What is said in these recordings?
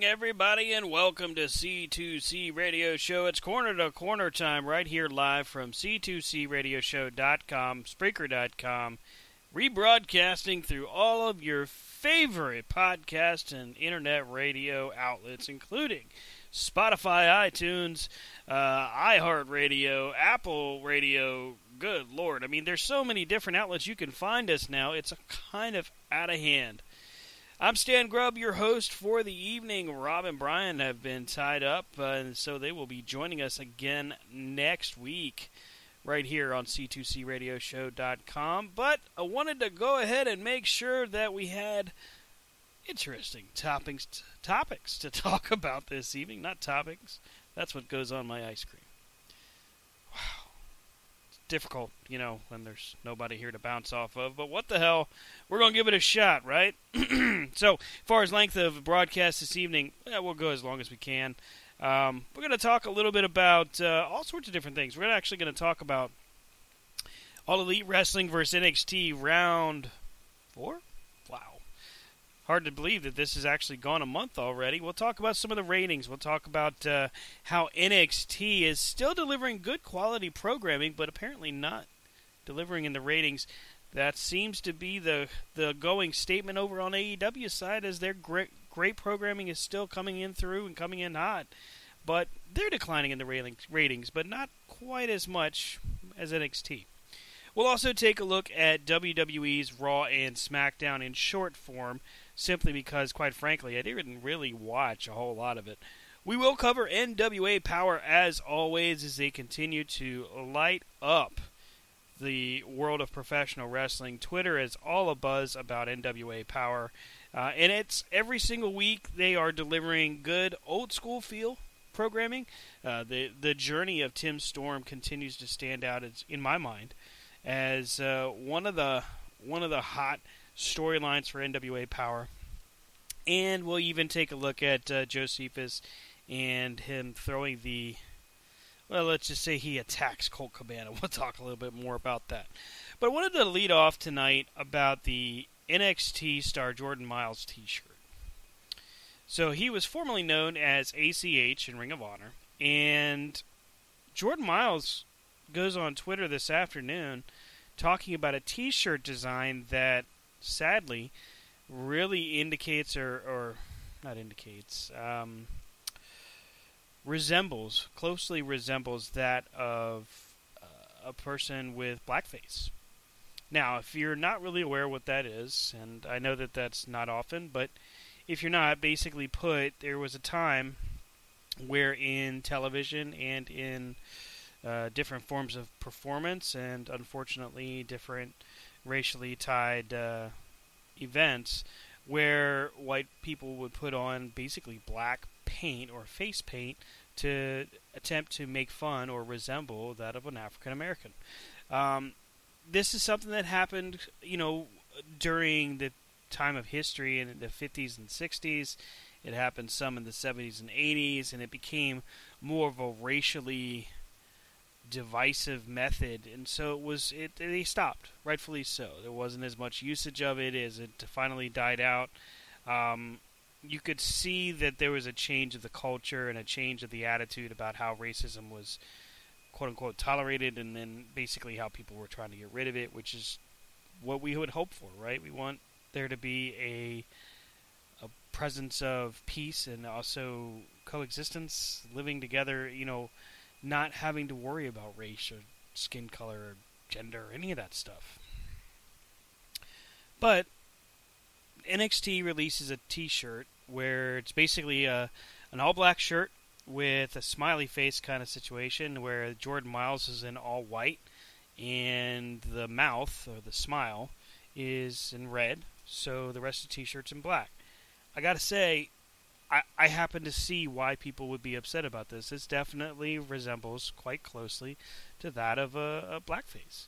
Evening, everybody, and welcome to C2C Radio Show. It's corner to corner time right here live from C2CRadioshow.com, Spreaker.com, rebroadcasting through all of your favorite podcast and internet radio outlets, including Spotify, iTunes, uh, iHeartRadio, Apple Radio. Good Lord. I mean, there's so many different outlets you can find us now. It's kind of out of hand. I'm Stan Grubb, your host for the evening. Rob and Brian have been tied up, uh, and so they will be joining us again next week right here on C2CRadioshow.com. But I wanted to go ahead and make sure that we had interesting topics topics to talk about this evening. Not topics. That's what goes on my ice cream. Difficult, you know, when there's nobody here to bounce off of. But what the hell? We're going to give it a shot, right? so, as far as length of broadcast this evening, yeah, we'll go as long as we can. Um, we're going to talk a little bit about uh, all sorts of different things. We're actually going to talk about All Elite Wrestling versus NXT round four. Hard to believe that this has actually gone a month already. We'll talk about some of the ratings. We'll talk about uh, how NXT is still delivering good quality programming, but apparently not delivering in the ratings. That seems to be the the going statement over on AEW side, as their great great programming is still coming in through and coming in hot, but they're declining in the ratings but not quite as much as NXT. We'll also take a look at WWE's Raw and SmackDown in short form, simply because, quite frankly, I didn't really watch a whole lot of it. We will cover NWA Power as always as they continue to light up the world of professional wrestling. Twitter is all a buzz about NWA Power. Uh, and it's every single week they are delivering good old school feel programming. Uh, the the journey of Tim Storm continues to stand out as, in my mind as uh, one of the one of the hot storylines for NWA Power. And we'll even take a look at uh, Jocephus and him throwing the well, let's just say he attacks Colt Cabana. We'll talk a little bit more about that. But I wanted to lead off tonight about the NXT star Jordan Myles t shirt. So he was formerly known as ACH in Ring of Honor, and Jordan Myles goes on Twitter this afternoon talking about a t shirt design that sadly really indicates or, or not indicates, um, resembles, closely resembles that of uh, a person with blackface. Now, if you're not really aware what that is, and I know that that's not often, but if you're not, basically put, there was a time where in television and in uh, different forms of performance, and unfortunately different racially tied uh, events, where white people would put on basically black paint or face paint to attempt to make fun or resemble that of an African American. Um, this is something that happened, you know, during the time of history in the 50s and 60s. It happened some in the 70s and 80s, and it became more of a racially divisive method, and so it was. It they stopped, rightfully so. There wasn't as much usage of it as it finally died out. Um, you could see that there was a change of the culture and a change of the attitude about how racism was quote unquote tolerated, and then basically how people were trying to get rid of it, which is what we would hope for, right? We want there to be a a presence of peace and also coexistence, living together. You know, not having to worry about race or skin color or gender or any of that stuff. But NXT releases a T-shirt where it's basically a an all-black shirt with a smiley face kind of situation, where Jordan Myles is in all white, and the mouth or the smile is in red. So the rest of the T-shirt's in black. I gotta say, I, happen to see why people would be upset about this. This definitely resembles quite closely to that of a, a blackface.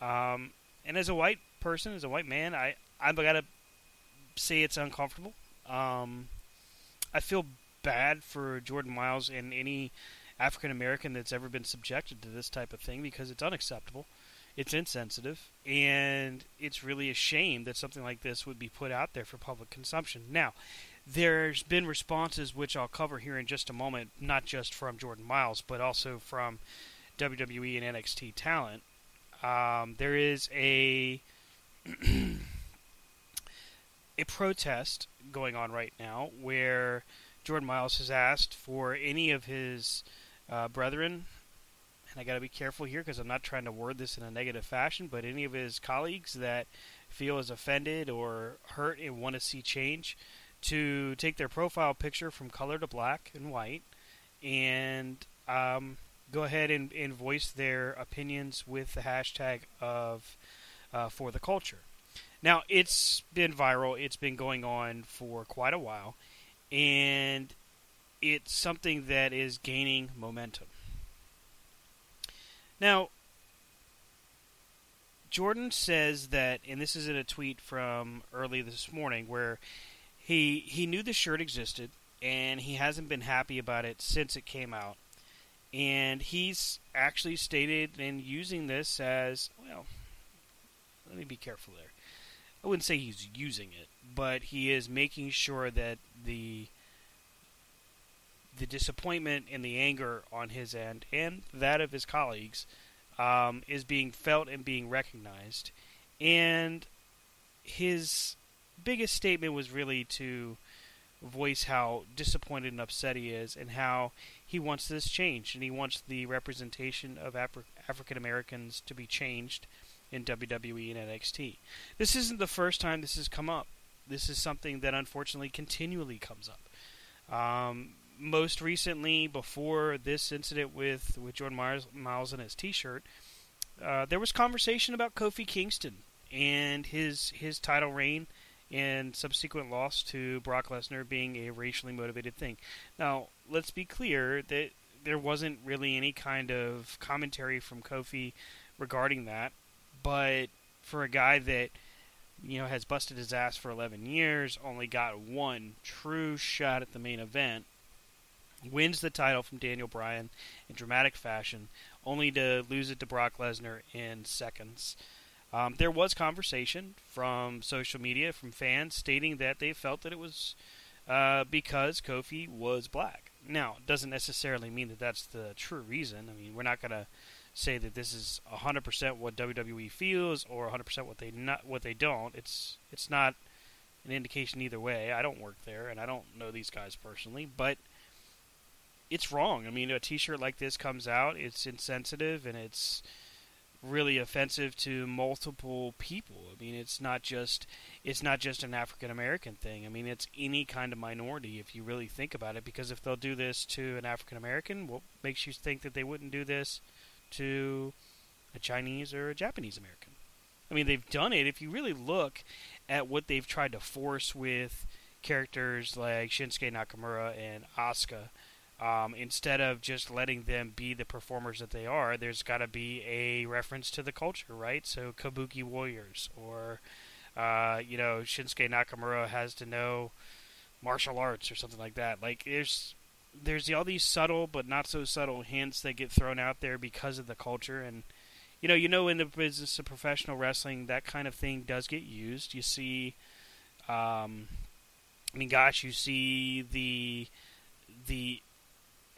Um, and as a white person, as a white man, I I've got to say it's uncomfortable. Um, I feel bad for Jordan Myles and any African American that's ever been subjected to this type of thing because it's unacceptable. It's insensitive, and it's really a shame that something like this would be put out there for public consumption. Now, there's been responses which I'll cover here in just a moment, not just from Jordan Myles, but also from WWE and NXT talent. Um, there is a a protest going on right now where Jordan Myles has asked for any of his uh, brethren, and I got to be careful here because I'm not trying to word this in a negative fashion, but any of his colleagues that feel as offended or hurt and want to see change to take their profile picture from color to black and white and um, go ahead and, and, voice their opinions with the hashtag of uh, for the culture. Now, it's been viral, it's been going on for quite a while, and it's something that is gaining momentum. Now, Jordan says that, and this is in a tweet from early this morning, where he he knew the shirt existed, and he hasn't been happy about it since it came out, and he's actually stated in using this as well. Let me be careful there. I wouldn't say he's using it, but he is making sure that the the disappointment and the anger on his end and that of his colleagues um, is being felt and being recognized. And his biggest statement was really to voice how disappointed and upset he is and how he wants this changed and he wants the representation of Afri- African Americans to be changed in WWE and NXT. This isn't the first time this has come up. This is something that unfortunately continually comes up. Um, most recently, before this incident with, with Jordan Myles, Myles and his T-shirt, uh, there was conversation about Kofi Kingston and his his title reign and subsequent loss to Brock Lesnar being a racially motivated thing. Now, let's be clear that there wasn't really any kind of commentary from Kofi regarding that but for a guy that you know has busted his ass for 11 years, only got one true shot at the main event, wins the title from Daniel Bryan in dramatic fashion, only to lose it to Brock Lesnar in seconds. Um, there was conversation from social media, from fans, stating that they felt that it was uh, because Kofi was black. Now, it doesn't necessarily mean that that's the true reason. I mean, we're not going to say that this is 100% what WWE feels or 100% what they not what they don't. It's it's not an indication either way. I don't work there and I don't know these guys personally, but it's wrong. I mean, a T-shirt like this comes out, it's insensitive and it's really offensive to multiple people. I mean, it's not just it's not just an African American thing. I mean, it's any kind of minority if you really think about it. Because if they'll do this to an African American, what makes you think that they wouldn't do this to a Chinese or a Japanese American. I mean, they've done it. If you really look at what they've tried to force with characters like Shinsuke Nakamura and Asuka, um, instead of just letting them be the performers that they are, there's got to be a reference to the culture, right? So Kabuki Warriors, or uh, you know, Shinsuke Nakamura has to know martial arts or something like that. Like, there's there's all these subtle but not so subtle hints that get thrown out there because of the culture and you know you know in the business of professional wrestling that kind of thing does get used you see um, I mean gosh you see the the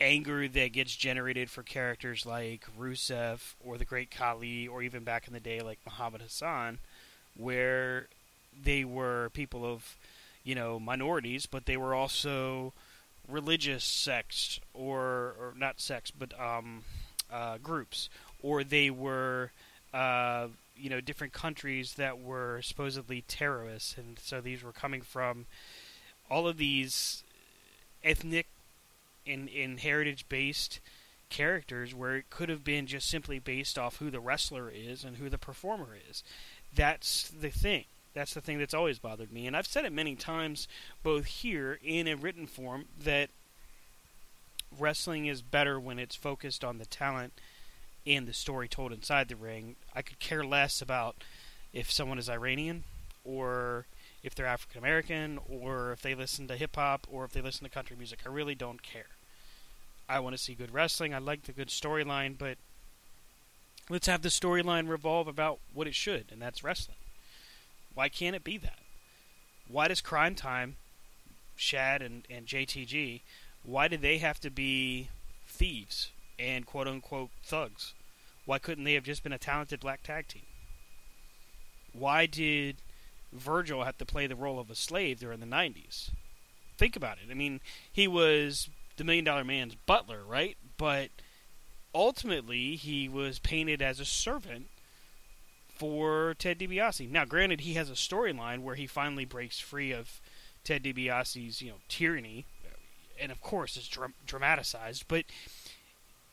anger that gets generated for characters like Rusev or the Great Khali, or even back in the day like Muhammad Hassan, where they were people of, you know, minorities, but they were also religious sects or or not sects, but um, uh, groups, or they were. Uh, you know, different countries that were supposedly terrorists, and so these were coming from all of these ethnic and, and heritage based characters where it could have been just simply based off who the wrestler is and who the performer is. That's the thing. That's the thing that's always bothered me. And I've said it many times, both here in a written form, that wrestling is better when it's focused on the talent and the story told inside the ring. I could care less about if someone is Iranian or if they're African American or if they listen to hip hop or if they listen to country music. I really don't care. I want to see good wrestling. I like the good storyline, but let's have the storyline revolve about what it should, and that's wrestling. Why can't it be that? Why does Cryme Tyme, Shad and, and JTG, why do they have to be thieves and quote unquote thugs? Why couldn't they have just been a talented black tag team? Why did Virgil have to play the role of a slave during the 90s? Think about it. I mean, he was the Million Dollar Man's butler, right? But ultimately, he was painted as a servant for Ted DiBiase. Now, granted, he has a storyline where he finally breaks free of Ted DiBiase's, you know, tyranny, and of course, it's dra- dramatized. But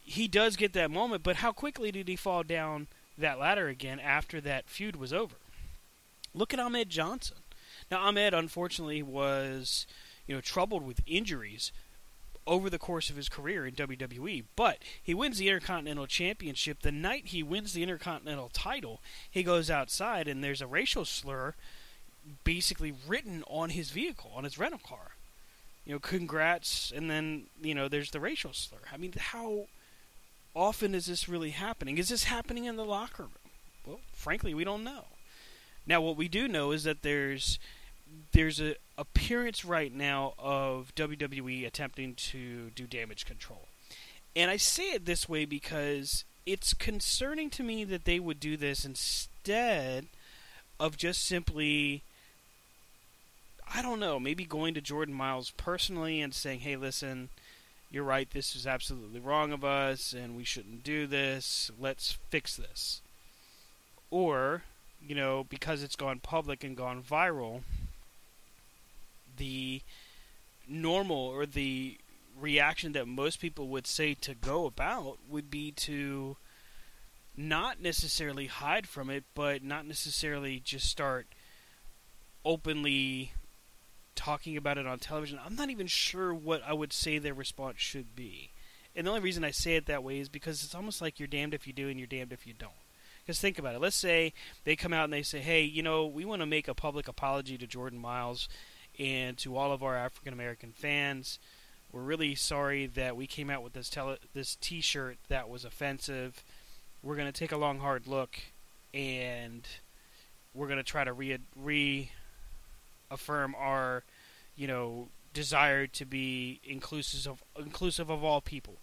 he does get that moment, but how quickly did he fall down that ladder again after that feud was over? Look at Ahmed Johnson. Now Ahmed unfortunately was, you know, troubled with injuries over the course of his career in WWE, but he wins the Intercontinental Championship. The night he wins the Intercontinental title, he goes outside and there's a racial slur basically written on his vehicle, on his rental car. You know, congrats, and then, you know, there's the racial slur. I mean, how often is this really happening? Is this happening in the locker room? Well, frankly, we don't know. Now, what we do know is that there's there's a appearance right now of WWE attempting to do damage control, and I say it this way because it's concerning to me that they would do this instead of just simply. I don't know, maybe going to Jordan Myles personally and saying, "Hey, listen, you're right, this is absolutely wrong of us, and we shouldn't do this. Let's fix this. Or, you know, because it's gone public and gone viral, the normal or the reaction that most people would say to go about would be to not necessarily hide from it, but not necessarily just start openly talking about it on television, I'm not even sure what I would say their response should be. And the only reason I say it that way is because it's almost like you're damned if you do and you're damned if you don't. Because think about it. Let's say they come out and they say, hey, you know, we want to make a public apology to Jordan Myles and to all of our African American fans. We're really sorry that we came out with this tele- this T-shirt that was offensive. We're to take a long, hard look, and we're to try to re- re- affirm our, you know, desire to be inclusive of inclusive of all people.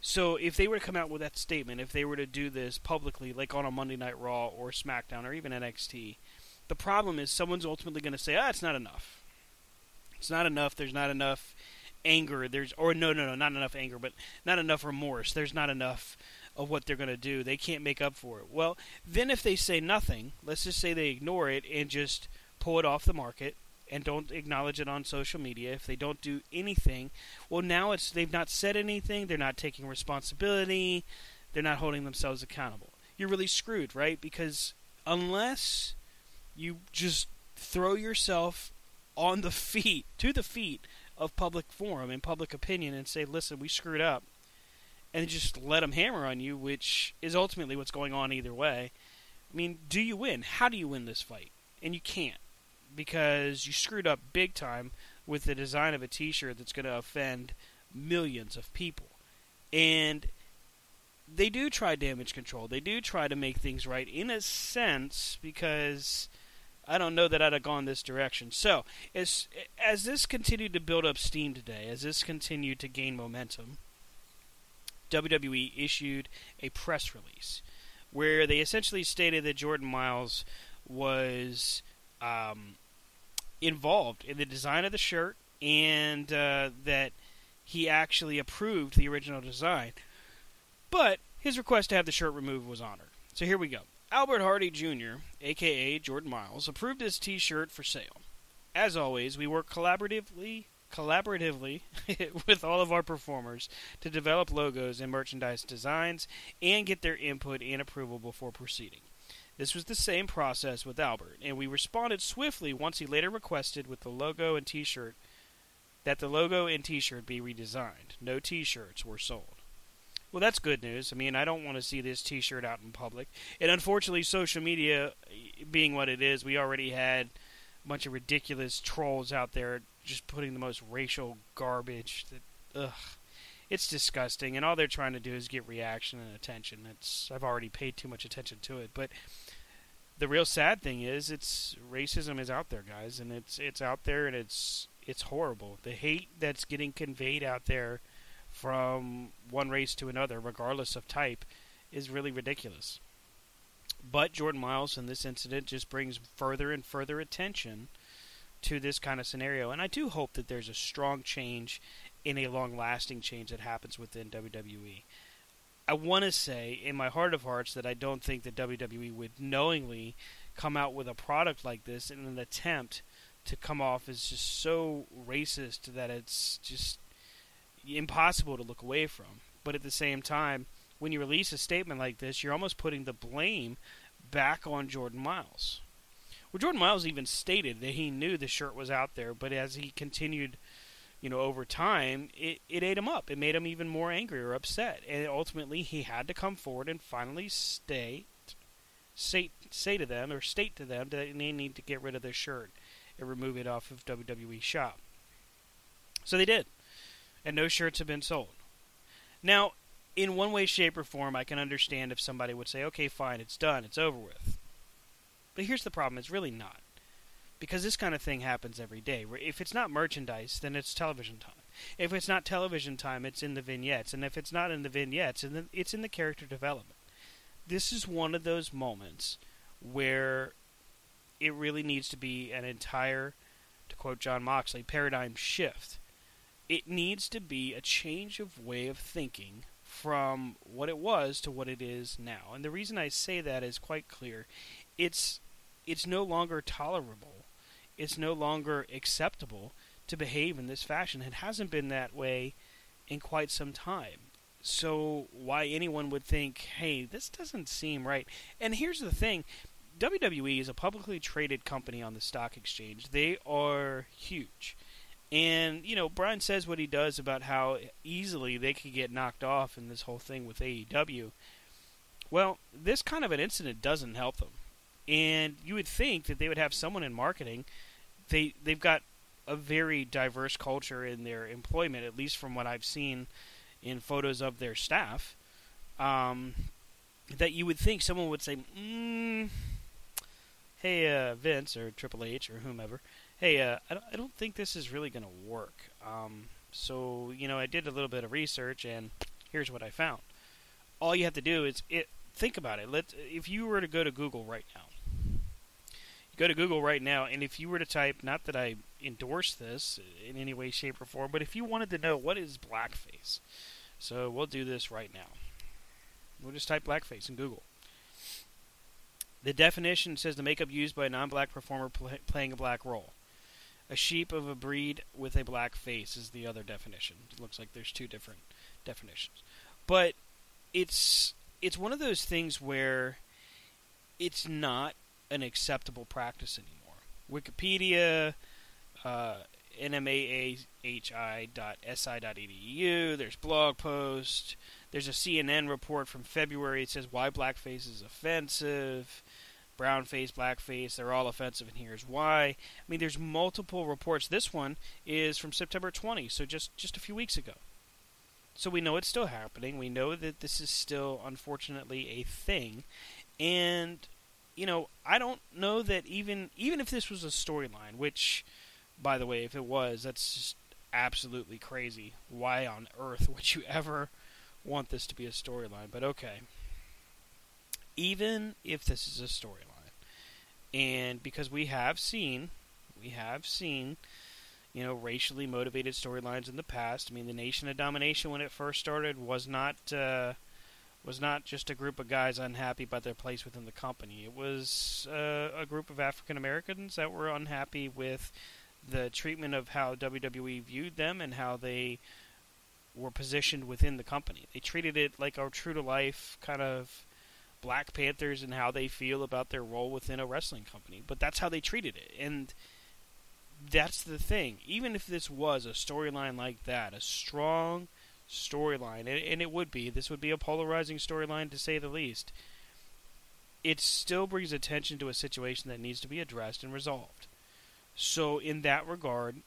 So if they were to come out with that statement, if they were to do this publicly, like on a Monday Night Raw or SmackDown or even NXT, the problem is someone's ultimately going to say, "Ah, it's not enough. It's not enough. There's not enough anger. There's or no, no, no, not enough anger, but not enough remorse. There's not enough." Of what they're going to do, they can't make up for it. Well, then if they say nothing, let's just say they ignore it and just pull it off the market and don't acknowledge it on social media, if they don't do anything, well now it's they've not said anything, they're not taking responsibility, they're not holding themselves accountable. You're really screwed, right? Because unless you just throw yourself on the feet, to the feet of public forum and public opinion and say, "Listen, we screwed up." And just let them hammer on you, which is ultimately what's going on either way. I mean, do you win? How do you win this fight? And you can't because you screwed up big time with the design of a T-shirt that's going to offend millions of people. And they do try damage control. They do try to make things right in a sense because I don't know that I'd have gone this direction. So, as as this continued to build up steam today, as this continued to gain momentum, WWE issued a press release where they essentially stated that Jordan Myles was um, involved in the design of the shirt and uh, that he actually approved the original design. But his request to have the shirt removed was honored. So here we go. Albert Hardy Jr., aka Jordan Myles, approved his T-shirt for sale. As always, we work collaboratively collaboratively with all of our performers to develop logos and merchandise designs and get their input and approval before proceeding. This was the same process with Albert, and we responded swiftly once he later requested with the logo and t-shirt that the logo and t-shirt be redesigned. No t-shirts were sold. Well, that's good news. I mean, I don't want to see this T-shirt out in public. And unfortunately, social media being what it is, we already had a bunch of ridiculous trolls out there just putting the most racial garbage. That, ugh, it's disgusting. And all they're trying to do is get reaction and attention. It's I've already paid too much attention to it, but the real sad thing is, it's racism is out there, guys, and it's it's out there, and it's it's horrible. The hate that's getting conveyed out there from one race to another, regardless of type, is really ridiculous. But Jordan Myles in this incident just brings further and further attention to this kind of scenario. And I do hope that there's a strong change in a long lasting change that happens within WWE. I want to say in my heart of hearts that I don't think that WWE would knowingly come out with a product like this in an attempt to come off as just so racist that it's just impossible to look away from. But at the same time, when you release a statement like this, you're almost putting the blame back on Jordan Myles. Well, Jordan Myles even stated that he knew the shirt was out there, but as he continued, you know, over time, it, it ate him up. It made him even more angry or upset. And ultimately, he had to come forward and finally state, say, say to them, or state to them that they need to get rid of their shirt and remove it off of WWE shop. So they did and no shirts have been sold. Now, in one way, shape, or form, I can understand if somebody would say, okay, fine, it's done, it's over with. But here's the problem it's really not. Because this kind of thing happens every day. If it's not merchandise, then it's television time. If it's not television time, it's in the vignettes. And if it's not in the vignettes, then it's in the character development. This is one of those moments where it really needs to be an entire, to quote Jon Moxley, paradigm shift it needs to be a change of way of thinking from what it was to what it is now. And the reason I say that is quite clear. It's it's no longer tolerable. It's no longer acceptable to behave in this fashion. It hasn't been that way in quite some time. So why anyone would think, "Hey, this doesn't seem right." And here's the thing, WWE is a publicly traded company on the stock exchange. They are huge. And, you know, Brian says what he does about how easily they could get knocked off in this whole thing with AEW. Well, this kind of an incident doesn't help them. And you would think that they would have someone in marketing. They they've got a very diverse culture in their employment, at least from what I've seen in photos of their staff. Um, that you would think someone would say, mm, "Hey, uh, Vince or Triple H or whomever, hey, uh, I, don't, think this is really going to work. Um, so, you know, I did a little bit of research, and here's what I found. All you have to do is it. Think about it. Let if you were to go to Google right now, go to Google right now, and if you were to type, not that I endorse this in any way, shape, or form, but if you wanted to know what is blackface, so we'll do this right now. We'll just type blackface in Google. The definition says the makeup used by a non-black performer pl- playing a black role. A sheep of a breed with a black face is the other definition. It looks like there's two different definitions. But it's it's one of those things where it's not an acceptable practice anymore. Wikipedia, uh, nmahi.si.edu, there's blog posts, there's a CNN report from February. It says why blackface is offensive brown face, black face, they're all offensive, and here's why. I mean, there's multiple reports. This one is from September 20, so just just a few weeks ago. So we know it's still happening. We know that this is still, unfortunately, a thing, and you know, I don't know that even even if this was a storyline, which, by the way, if it was, that's just absolutely crazy. Why on earth would you ever want this to be a storyline, but okay. Even if this is a storyline, and because we have seen, we have seen, you know, racially motivated storylines in the past. I mean, the Nation of Domination when it first started was not uh, was not just a group of guys unhappy about their place within the company. It was uh, a group of African Americans that were unhappy with the treatment of how WWE viewed them and how they were positioned within the company. They treated it like a true to life kind of Black Panthers and how they feel about their role within a wrestling company. But that's how they treated it. And that's the thing. Even if this was a storyline like that, a strong storyline, and, and it would be, this would be a polarizing storyline to say the least, it still brings attention to a situation that needs to be addressed and resolved. So, in that regard,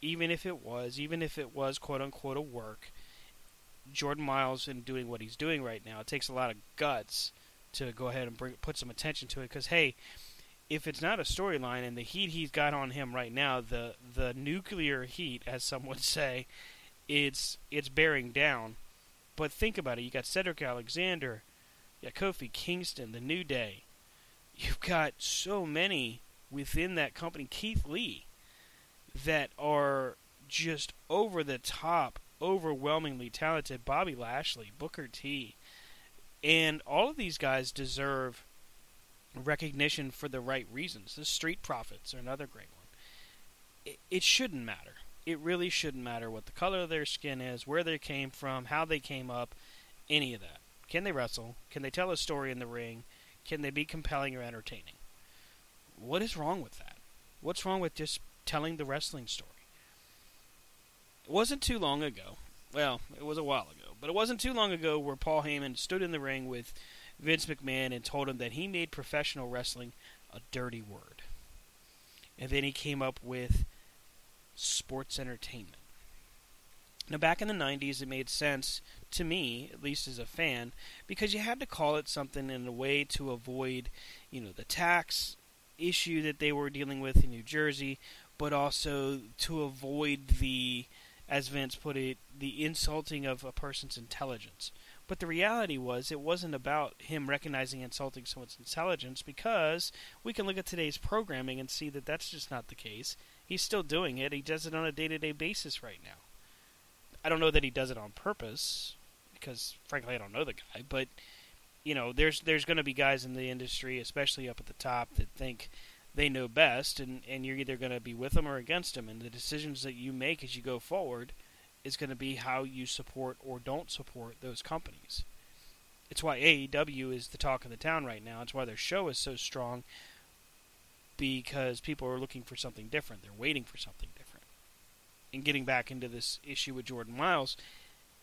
even if it was, even if it was quote unquote a work, Jordan Myles in doing what he's doing right now, it takes a lot of guts to go ahead and bring put some attention to it. Because hey, if it's not a storyline and the heat he's got on him right now, the the nuclear heat, as some would say, it's it's bearing down. But think about it: you got Cedric Alexander, you got Kofi Kingston, the New Day. You've got so many within that company. Keith Lee, that are just over the top, overwhelmingly talented. Bobby Lashley, Booker T, and all of these guys deserve recognition for the right reasons. The Street Profits are another great one. It, it shouldn't matter. It really shouldn't matter what the color of their skin is, where they came from, how they came up, any of that. Can they wrestle? Can they tell a story in the ring? Can they be compelling or entertaining? What is wrong with that? What's wrong with just telling the wrestling story? It wasn't too long ago. Well, it was a while ago, but it wasn't too long ago where Paul Heyman stood in the ring with Vince McMahon and told him that he made professional wrestling a dirty word. And then he came up with sports entertainment. Now, back in the 90s, it made sense to me, at least as a fan, because you had to call it something in a way to avoid, you know, the tax issue that they were dealing with in New Jersey, but also to avoid the, as Vince put it, the insulting of a person's intelligence. But the reality was, it wasn't about him recognizing insulting someone's intelligence because we can look at today's programming and see that that's just not the case. He's still doing it. He does it on a day to day basis right now. I don't know that he does it on purpose because, frankly, I don't know the guy. But you know, there's there's going to be guys in the industry, especially up at the top, that think they know best, and and you're either going to be with them or against them. And the decisions that you make as you go forward is going to be how you support or don't support those companies. It's why AEW is the talk of the town right now. It's why their show is so strong because people are looking for something different. They're waiting for something different. And getting back into this issue with Jordan Myles,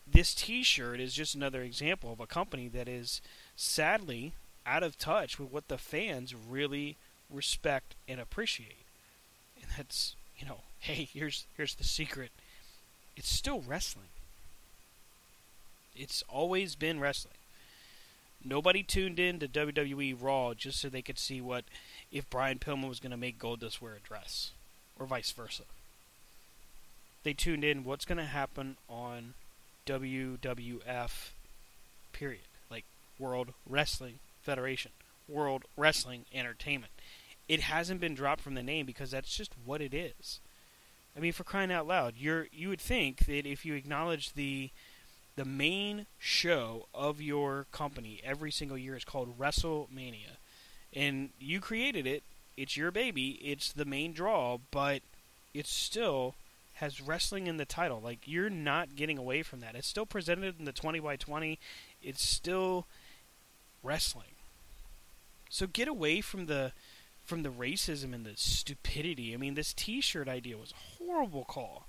this T-shirt is just another example of a company that is sadly out of touch with what the fans really respect and appreciate. And that's, you know, hey, here's here's the secret. It's still wrestling. It's always been wrestling. Nobody tuned in to WWE Raw just so they could see what if Brian Pillman was going to make Goldust wear a dress, or vice versa. They tuned in what's going to happen on WWF, period. Like World Wrestling Federation, World Wrestling Entertainment. It hasn't been dropped from the name because that's just what it is. I mean, for crying out loud, you're you would think that if you acknowledge the the main show of your company every single year is called WrestleMania, and you created it, it's your baby, it's the main draw, but it still has wrestling in the title. Like you're not getting away from that. It's still presented in the 20 by 20. It's still wrestling. So get away from the from the racism and the stupidity. I mean, this T-shirt idea was a horrible call,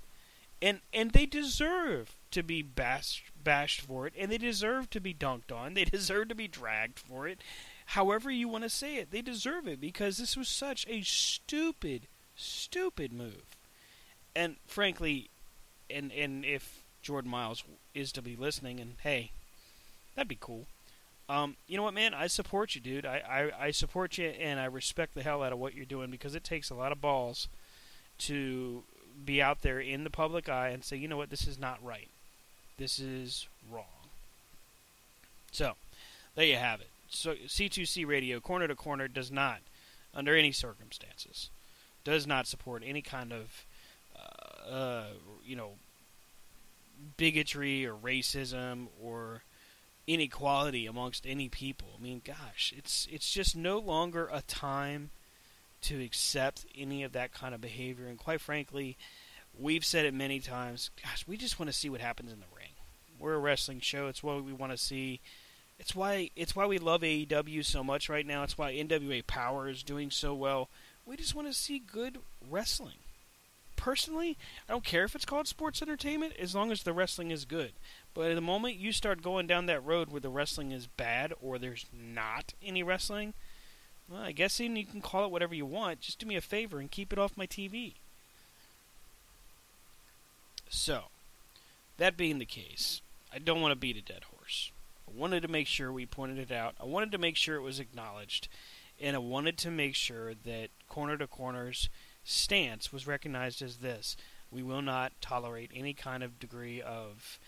and and they deserve to be bashed bashed for it, and they deserve to be dunked on. They deserve to be dragged for it. However you want to say it, they deserve it because this was such a stupid, stupid move. And frankly, and and if Jordan Myles is to be listening, and hey, that'd be cool. Um, you know what, man? I support you, dude. I, I, I support you, and I respect the hell out of what you're doing because it takes a lot of balls to be out there in the public eye and say, you know what, this is not right. This is wrong. So, there you have it. So C2C Radio, corner to corner, does not, under any circumstances, does not support any kind of, uh, uh, you know, bigotry or racism or inequality amongst any people. I mean, gosh, it's it's just no longer a time to accept any of that kind of behavior. And quite frankly, we've said it many times. Gosh, we just want to see what happens in the ring. We're a wrestling show. It's what we want to see. It's why it's why we love AEW so much right now. It's why NWA Power is doing so well. We just want to see good wrestling. Personally, I don't care if it's called sports entertainment as long as the wrestling is good. But the moment you start going down that road where the wrestling is bad or there's not any wrestling, well, I guess even you can call it whatever you want. Just do me a favor and keep it off my TV. So, that being the case, I don't want to beat a dead horse. I wanted to make sure we pointed it out. I wanted to make sure it was acknowledged. And I wanted to make sure that Corner to Corner's stance was recognized as this. We will not tolerate any kind of degree of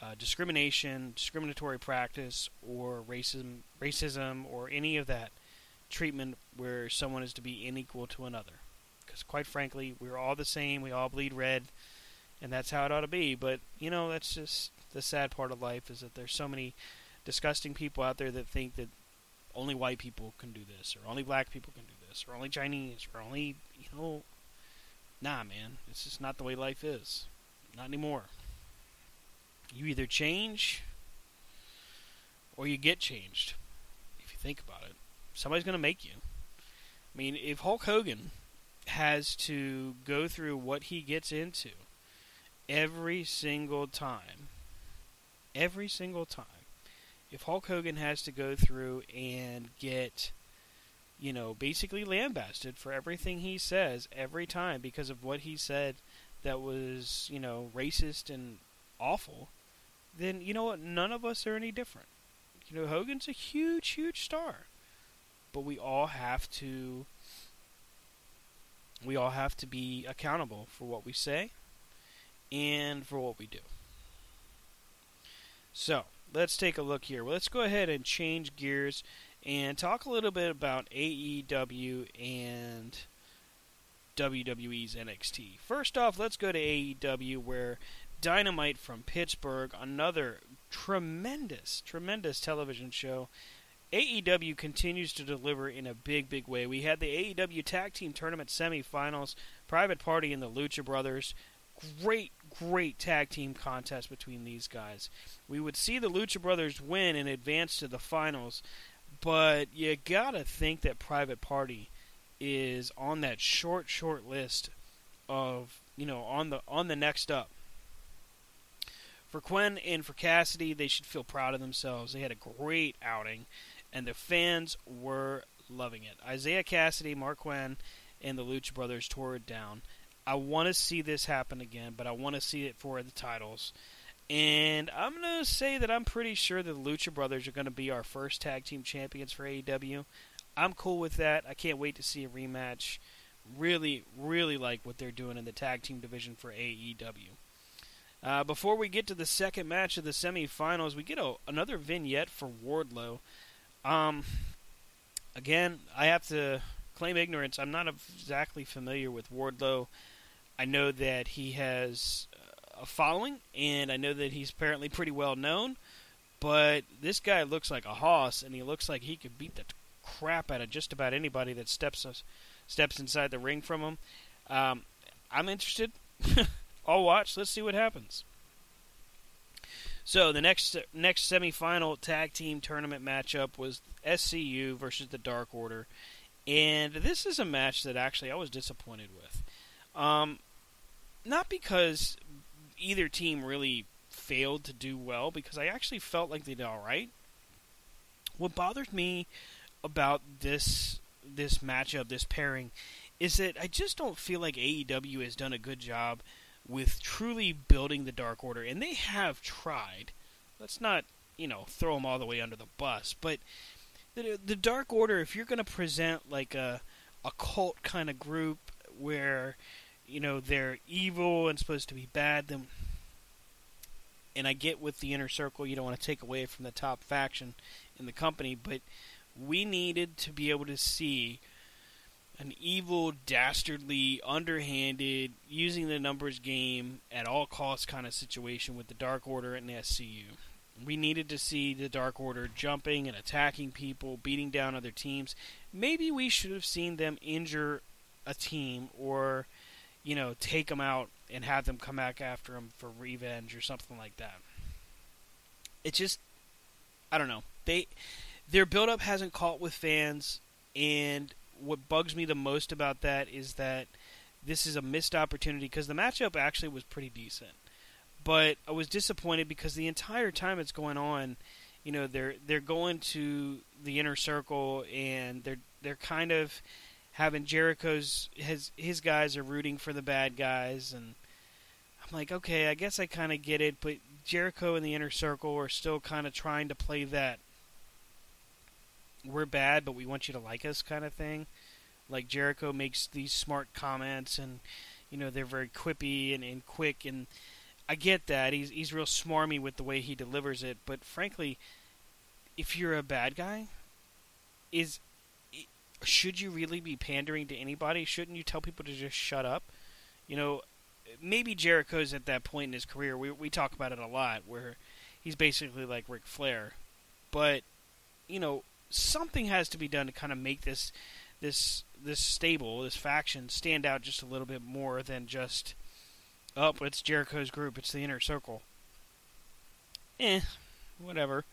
uh, discrimination, discriminatory practice, or racism, racism, or any of that treatment where someone is to be unequal to another. Because quite frankly, we're all the same. We all bleed red, and that's how it ought to be. But you know, that's just the sad part of life is that there's so many disgusting people out there that think that only white people can do this, or only black people can do this, or only Chinese, We're only you know. Nah, man, it's just not the way life is. Not anymore. You either change or you get changed. If you think about it, somebody's going to make you. I mean, if Hulk Hogan has to go through what he gets into every single time, every single time, if Hulk Hogan has to go through and get, you know, basically lambasted for everything he says every time because of what he said that was, you know, racist and awful, then you know what? None of us are any different. You know, Hogan's a huge, huge star, but we all have to. We all have to be accountable for what we say and for what we do. So, let's take a look here. Well, let's go ahead and change gears and talk a little bit about AEW and WWE's NXT. First off, let's go to AEW where Dynamite from Pittsburgh, another tremendous, tremendous television show. AEW continues to deliver in a big, big way. We had the AEW Tag Team Tournament semifinals, Private Party and the Lucha Brothers. Great, great tag team contest between these guys. We would see the Lucha Brothers win and advance to the finals, but you gotta think that Private Party is on that short, short list of you know on the on the next up. For Quen and for Kassidy, they should feel proud of themselves. They had a great outing, and the fans were loving it. Isiah Kassidy, Marq Quen, and the Lucha Brothers tore it down. I want to see this happen again, but I want to see it for the titles. And I'm going to say that I'm pretty sure that the Lucha Brothers are going to be our first tag team champions for AEW. I'm cool with that. I can't wait to see a rematch. Really, really like what they're doing in the tag team division for AEW. Uh, before we get to the second match of the semifinals, we get a, another vignette for Wardlow. Um, again, I have to claim ignorance. I'm not exactly familiar with Wardlow. I know that he has a following, and I know that he's apparently pretty well known. But this guy looks like a hoss, and he looks like he could beat the crap out of just about anybody that steps steps inside the ring from him. Um, I'm interested. I'll watch. Let's see what happens. So the next next semifinal tag team tournament matchup was SCU versus the Dark Order, and this is a match that actually I was disappointed with. Um, not because either team really failed to do well, because I actually felt like they did all right. What bothered me about this this matchup, this pairing, is that I just don't feel like AEW has done a good job with truly building the Dark Order, and they have tried. Let's not, you know, throw them all the way under the bus, but the the Dark Order, if you're going to present like a a cult kind of group where you know they're evil and supposed to be bad, then and I get with the inner circle, you don't want to take away from the top faction in the company, but we needed to be able to see an evil, dastardly, underhanded, using the numbers game at all costs kind of situation with the Dark Order and the SCU. We needed to see the Dark Order jumping and attacking people, beating down other teams. Maybe we should have seen them injure a team or, you know, take them out and have them come back after them for revenge or something like that. It just, I don't know. They, their build-up hasn't caught with fans, and what bugs me the most about that is that this is a missed opportunity because the matchup actually was pretty decent. But I was disappointed because the entire time it's going on, you know, they're they're going to the inner circle and they're they're kind of having Jericho's his his guys are rooting for the bad guys and I'm like, okay, I guess I kind of get it, but Jericho and the inner circle are still kind of trying to play that we're bad, but we want you to like us kind of thing. Like Jericho makes these smart comments, and you know they're very quippy and, and quick, and I get that he's he's real smarmy with the way he delivers it. But frankly, if you're a bad guy, is should you really be pandering to anybody? Shouldn't you tell people to just shut up? You know, maybe Jericho's at that point in his career. We we talk about it a lot, where he's basically like Ric Flair, but you know something has to be done to kind of make this this this stable, this faction stand out just a little bit more than just oh, it's Jericho's group, it's the inner circle. Eh, whatever.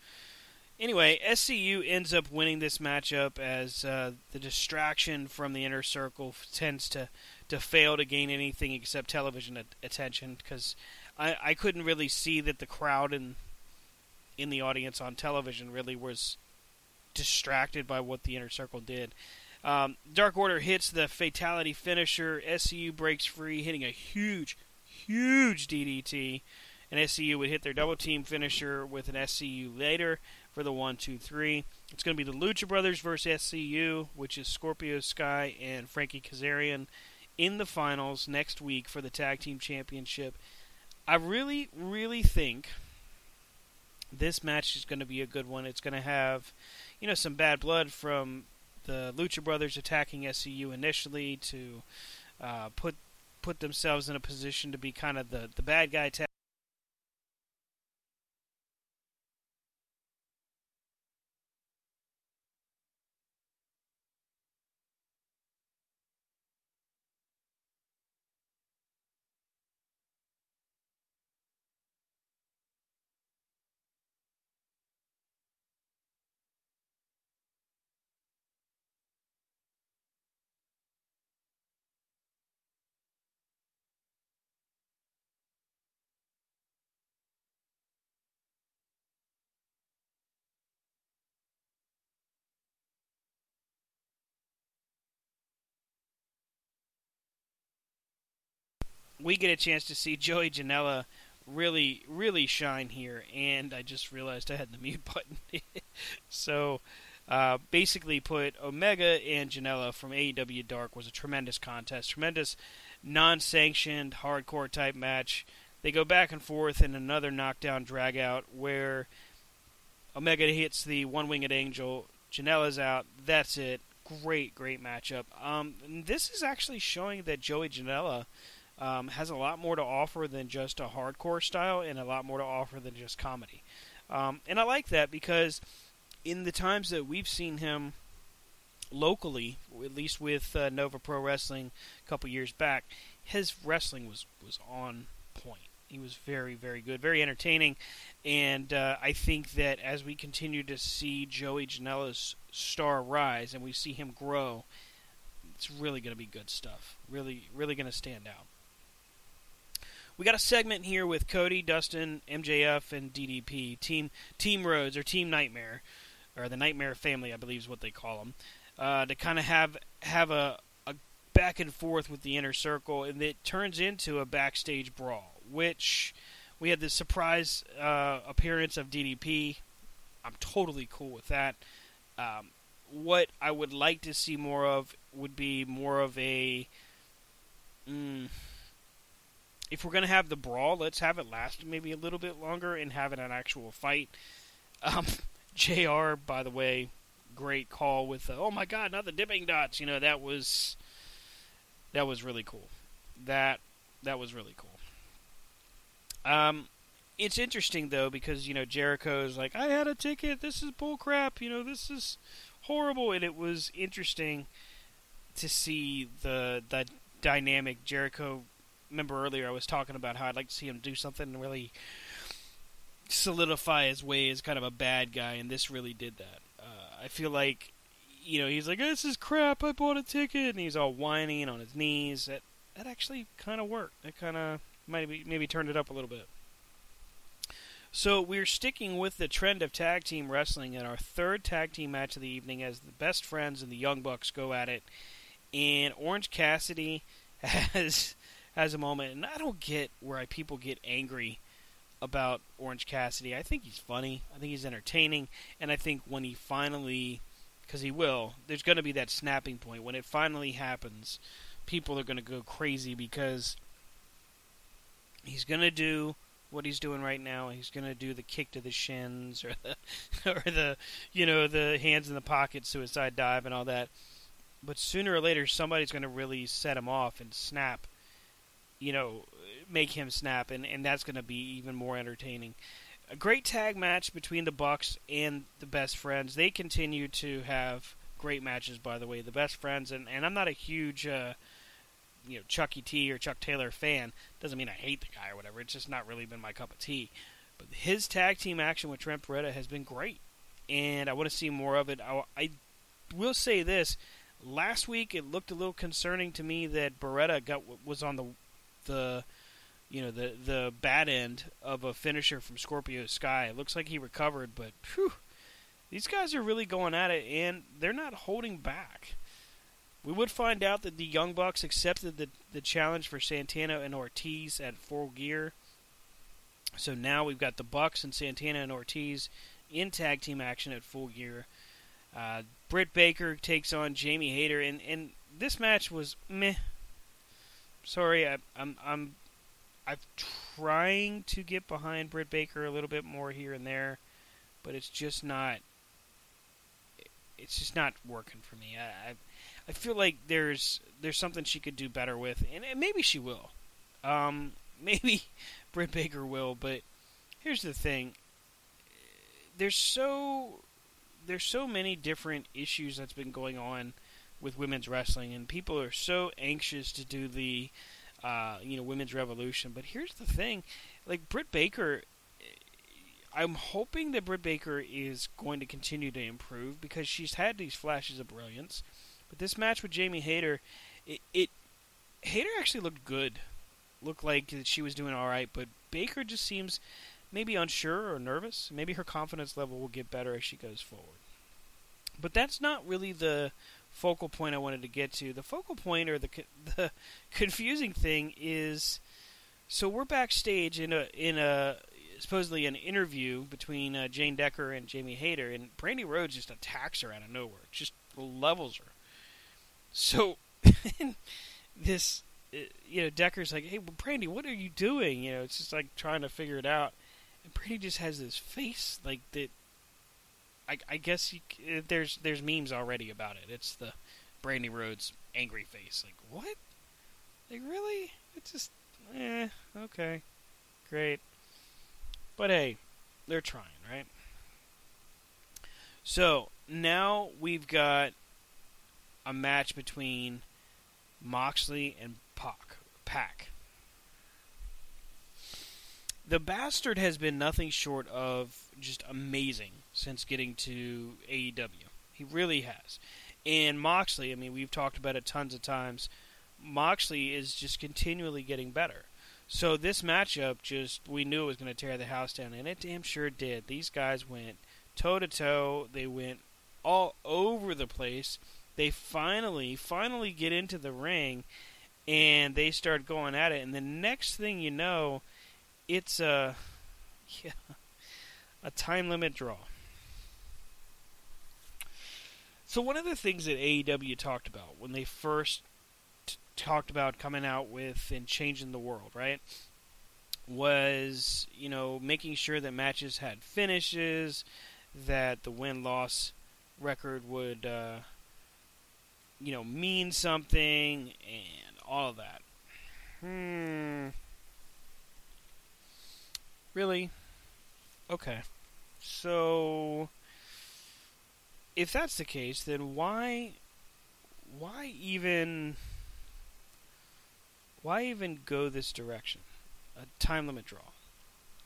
Anyway, SCU ends up winning this matchup as uh, the distraction from the inner circle tends to, to fail to gain anything except television attention because I, I couldn't really see that the crowd in in the audience on television really was distracted by what the inner circle did. Um, Dark Order hits the fatality finisher. SCU breaks free, hitting a huge, huge DDT. And SCU would hit their double team finisher with an SCU later for the one, two, three. It's going to be the Lucha Brothers versus SCU, which is Scorpio Sky and Frankie Kazarian in the finals next week for the Tag Team Championship. I really, really think this match is going to be a good one. It's going to have you know some bad blood from the Lucha Brothers attacking SCU initially to uh, put put themselves in a position to be kind of the the bad guy. Ta- we get a chance to see Joey Janela really, really shine here. And I just realized I had the mute button. so uh, basically, put Omega and Janela from AEW Dark was a tremendous contest, tremendous non-sanctioned hardcore type match. They go back and forth in another knockdown dragout where Omega hits the one-winged angel. Janela's out. That's it. Great, great matchup. Um, this is actually showing that Joey Janela um, has a lot more to offer than just a hardcore style and a lot more to offer than just comedy. Um, and I like that because in the times that we've seen him locally, at least with uh, Nova Pro Wrestling a couple years back, his wrestling was, was on point. He was very, very good, very entertaining, and uh, I think that as we continue to see Joey Janela's star rise and we see him grow, it's really going to be good stuff. Really, really going to stand out. We got a segment here with Cody, Dustin, MJF, and DDP. Team Team Rhodes or Team Nightmare, or the Nightmare Family, I believe is what they call them, uh, to kind of have have a, a back and forth with the inner circle, and it turns into a backstage brawl, which we had the surprise uh, appearance of DDP. I'm totally cool with that. Um, what I would like to see more of would be more of a. Mm, if we're gonna have the brawl, let's have it last maybe a little bit longer and have it an actual fight. Um, Jr. By the way, great call with the, oh my god, not the dipping dots. You know that was that was really cool. That that was really cool. Um, it's interesting though because you know Jericho's like, I had a ticket. This is bull crap. You know, this is horrible. And it was interesting to see the the dynamic Jericho. Remember earlier I was talking about how I'd like to see him do something and really solidify his way as kind of a bad guy, and this really did that. Uh, I feel like, you know, he's like, "This is crap. I bought a ticket," and he's all whining on his knees. That that actually kind of worked. That kind of maybe maybe turned it up a little bit. So we're sticking with the trend of tag team wrestling in our third tag team match of the evening as the best friends and the Young Bucks go at it. And Orange Cassidy has has a moment, and I don't get where people get angry about Orange Cassidy. I think he's funny. I think he's entertaining, and I think when he finally, because he will, there's going to be that snapping point when it finally happens. People are going to go crazy because he's going to do what he's doing right now. He's going to do the kick to the shins or the or the you know the hands in the pocket suicide dive and all that. But sooner or later, somebody's going to really set him off and snap. You know, make him snap, and, and that's going to be even more entertaining. A great tag match between the Bucks and the Best Friends. They continue to have great matches, by the way. The Best Friends, and, and I'm not a huge uh, you know Chucky T or Chuck Taylor fan. Doesn't mean I hate the guy or whatever. It's just not really been my cup of tea. But his tag team action with Trent Beretta has been great, and I want to see more of it. I, I will say this: last week it looked a little concerning to me that Beretta got was on the the you know the the bad end of a finisher from Scorpio Sky. It looks like he recovered, but whew, these guys are really going at it, and they're not holding back. We would find out that the Young Bucks accepted the the challenge for Santana and Ortiz at Full Gear. So now we've got the Bucks and Santana and Ortiz in tag team action at Full Gear. Uh, Britt Baker takes on Jamie Hayter, and and this match was meh. Sorry, I, I'm I'm I'm trying to get behind Britt Baker a little bit more here and there, but it's just not. It's just not working for me. I, I, I feel like there's there's something she could do better with, and, and maybe she will. Um, maybe Britt Baker will, but here's the thing. There's so there's so many different issues that's been going on with women's wrestling, and people are so anxious to do the uh, you know, women's revolution. But here's the thing, like Britt Baker, I'm hoping that Britt Baker is going to continue to improve because she's had these flashes of brilliance. But this match with Jamie Hayter, it, it Hayter actually looked good, looked like that she was doing all right. But Baker just seems maybe unsure or nervous. Maybe her confidence level will get better as she goes forward. But that's not really the focal point I wanted to get to. The focal point or the the confusing thing is so we're backstage in a in a supposedly an interview between uh, Jane Decker and Jamie Hayter, and Brandi Rhodes just attacks her out of nowhere, just levels her. So this, uh, you know, Decker's like, "Hey, Brandi, what are you doing?" You know, it's just like trying to figure it out, and Brandi just has this face like that I, I guess you, uh, there's there's memes already about it. It's the Brandi Rhodes angry face. Like what? Like really? It's just eh okay, great. But hey, they're trying, right? So now we've got a match between Moxley and Pac. Pac. The bastard has been nothing short of just amazing since getting to AEW. He really has. And Moxley, I mean, we've talked about it tons of times. Moxley is just continually getting better. So this matchup just we knew it was going to tear the house down, and it damn sure did. These guys went toe to toe. They went all over the place. They finally, finally get into the ring, and they start going at it. And the next thing you know, it's a yeah, a time limit draw. So one of the things that AEW talked about when they first t- talked about coming out with and changing the world, right? Was, you know, making sure that matches had finishes, that the win loss record would, uh, you know, mean something, and all of that. Hmm. Really? Okay. So if that's the case, then why why even why even go this direction? A time limit draw.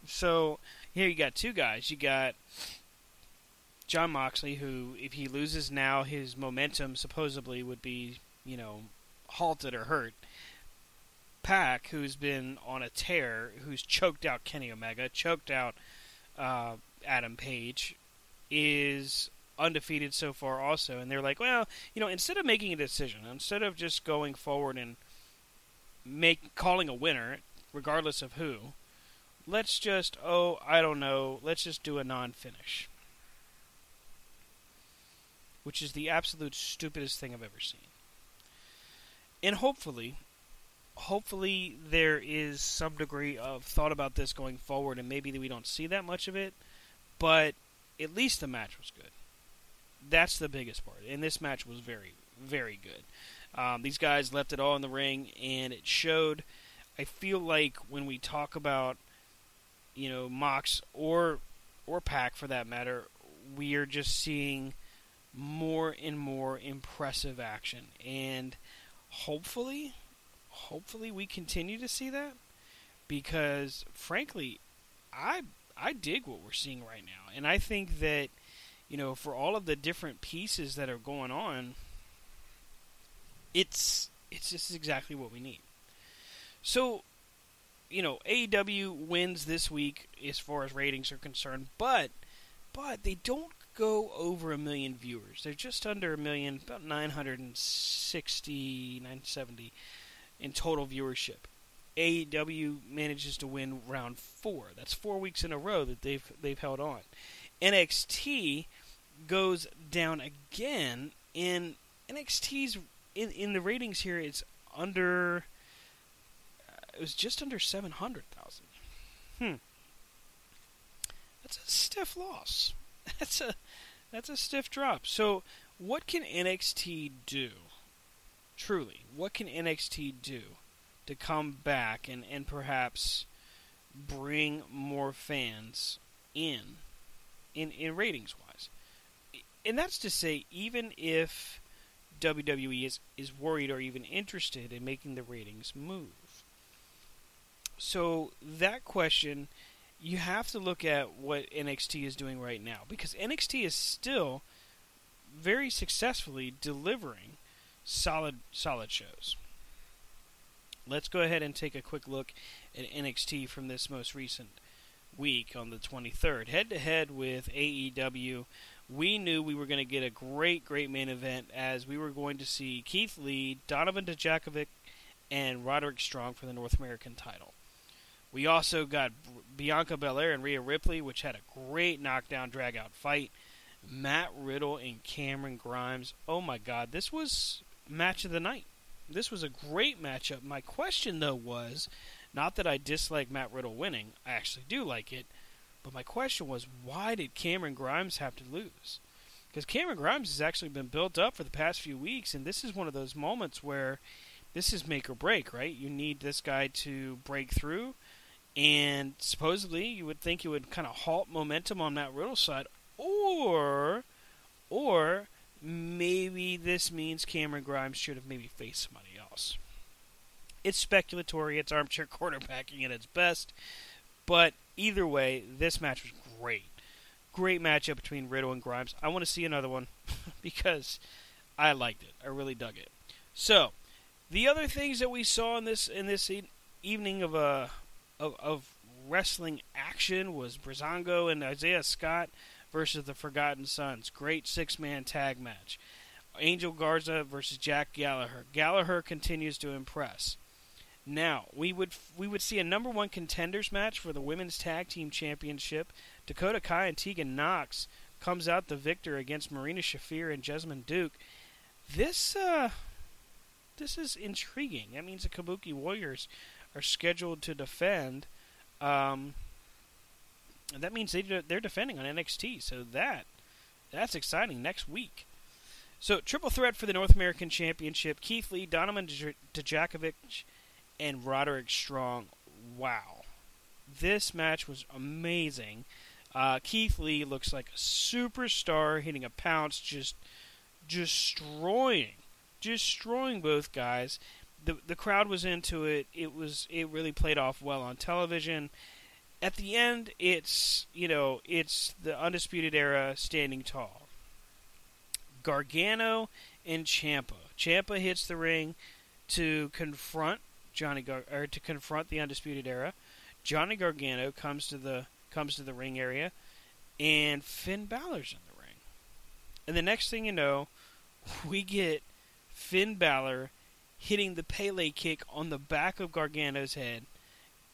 So here you got two guys. You got Jon Moxley, who if he loses now, his momentum supposedly would be, you know, halted or hurt. Pac, who's been on a tear, who's choked out Kenny Omega, choked out uh, Adam Page, is undefeated so far also. And they're like, well, you know, instead of making a decision, instead of just going forward and make calling a winner, regardless of who, let's just, oh, I don't know, let's just do a non-finish. Which is the absolute stupidest thing I've ever seen. And hopefully, hopefully there is some degree of thought about this going forward, and maybe we don't see that much of it, but at least the match was good. That's the biggest part, and this match was very, very good. Um, these guys left it all in the ring, and it showed. I feel like when we talk about, you know, Mox or or Pac for that matter, we are just seeing more and more impressive action, and hopefully, hopefully we continue to see that because frankly, I I dig what we're seeing right now, and I think that you know for all of the different pieces that are going on, it's it's just exactly what we need. So, you know, AEW wins this week as far as ratings are concerned, but but they don't go over a million viewers. They're just under a million, about 960, 970 in total viewership. AEW manages to win round four. That's four weeks in a row that they've they've held on. NXT goes down again, and NXT's in in the ratings here. It's under. Uh, it was just under seven hundred thousand. Hmm. That's a stiff loss. That's a that's a stiff drop. So, what can NXT do? Truly, what can NXT do to come back and, and perhaps bring more fans in, in in ratings wise? And that's to say, even if WWE is, is worried or even interested in making the ratings move. So that question you have to look at what NXT is doing right now because NXT is still very successfully delivering solid solid shows. Let's go ahead and take a quick look at NXT from this most recent week on the 23rd. Head to head with AEW, we knew we were going to get a great, great main event as we were going to see Keith Lee, Donovan Dijakovic, and Roderick Strong for the North American title. We also got Bianca Belair and Rhea Ripley, which had a great knockdown dragout fight. Matt Riddle and Cameron Grimes. Oh my God, this was match of the night. This was a great matchup. My question though was, not that I dislike Matt Riddle winning. I actually do like it. But my question was, why did Cameron Grimes have to lose? Because Cameron Grimes has actually been built up for the past few weeks, and this is one of those moments where this is make or break, right? You need this guy to break through and supposedly you would think it would kind of halt momentum on Matt Riddle's side, or, or maybe this means Cameron Grimes should have maybe faced somebody else. It's speculatory. It's armchair quarterbacking at its best, but either way, this match was great. Great matchup between Riddle and Grimes. I want to see another one because I liked it. I really dug it. So, the other things that we saw in this in this e- evening of uh, of, of wrestling action was Breezango and Isaiah Scott versus the Forgotten Sons. Great six man tag match. Angel Garza versus Jack Gallagher. Gallagher continues to impress. Now we would we would see a number one contenders match for the women's tag team championship. Dakota Kai and Tegan Nox comes out the victor against Marina Shafir and Jessamyn Duke. This uh, this is intriguing. That means the Kabuki Warriors are scheduled to defend. Um, that means they they're defending on NXT, so that that's exciting next week. So triple threat for the North American Championship: Keith Lee, Donovan Dijakovic, and Roderick Strong. Wow, this match was amazing. Uh, Keith Lee looks like a superstar, hitting a pounce, just destroying, destroying both guys. The the crowd was into it. It was it really played off well on television. At the end, it's you know it's the undisputed era standing tall. Gargano and Ciampa. Ciampa hits the ring to confront Johnny Gar- or to confront the undisputed era. Johnny Gargano comes to the comes to the ring area, and Finn Balor's in the ring. And the next thing you know, we get Finn Balor hitting the Pele kick on the back of Gargano's head,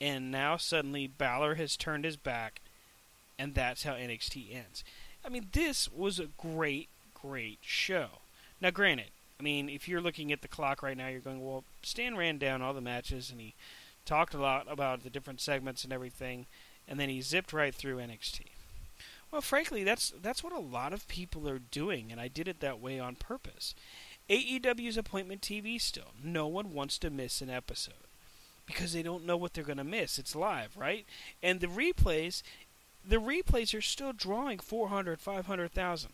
and now suddenly Balor has turned his back, and that's how NXT ends. I mean, this was a great, great show. Now, granted, I mean, if you're looking at the clock right now, you're going, well, Stan ran down all the matches, and he talked a lot about the different segments and everything, and then he zipped right through NXT. Well, frankly, that's that's what a lot of people are doing, and I did it that way on purpose. AEW's appointment TV still. No one wants to miss an episode because they don't know what they're going to miss. It's live, right? And the replays, the replays are still drawing 400, 500,000.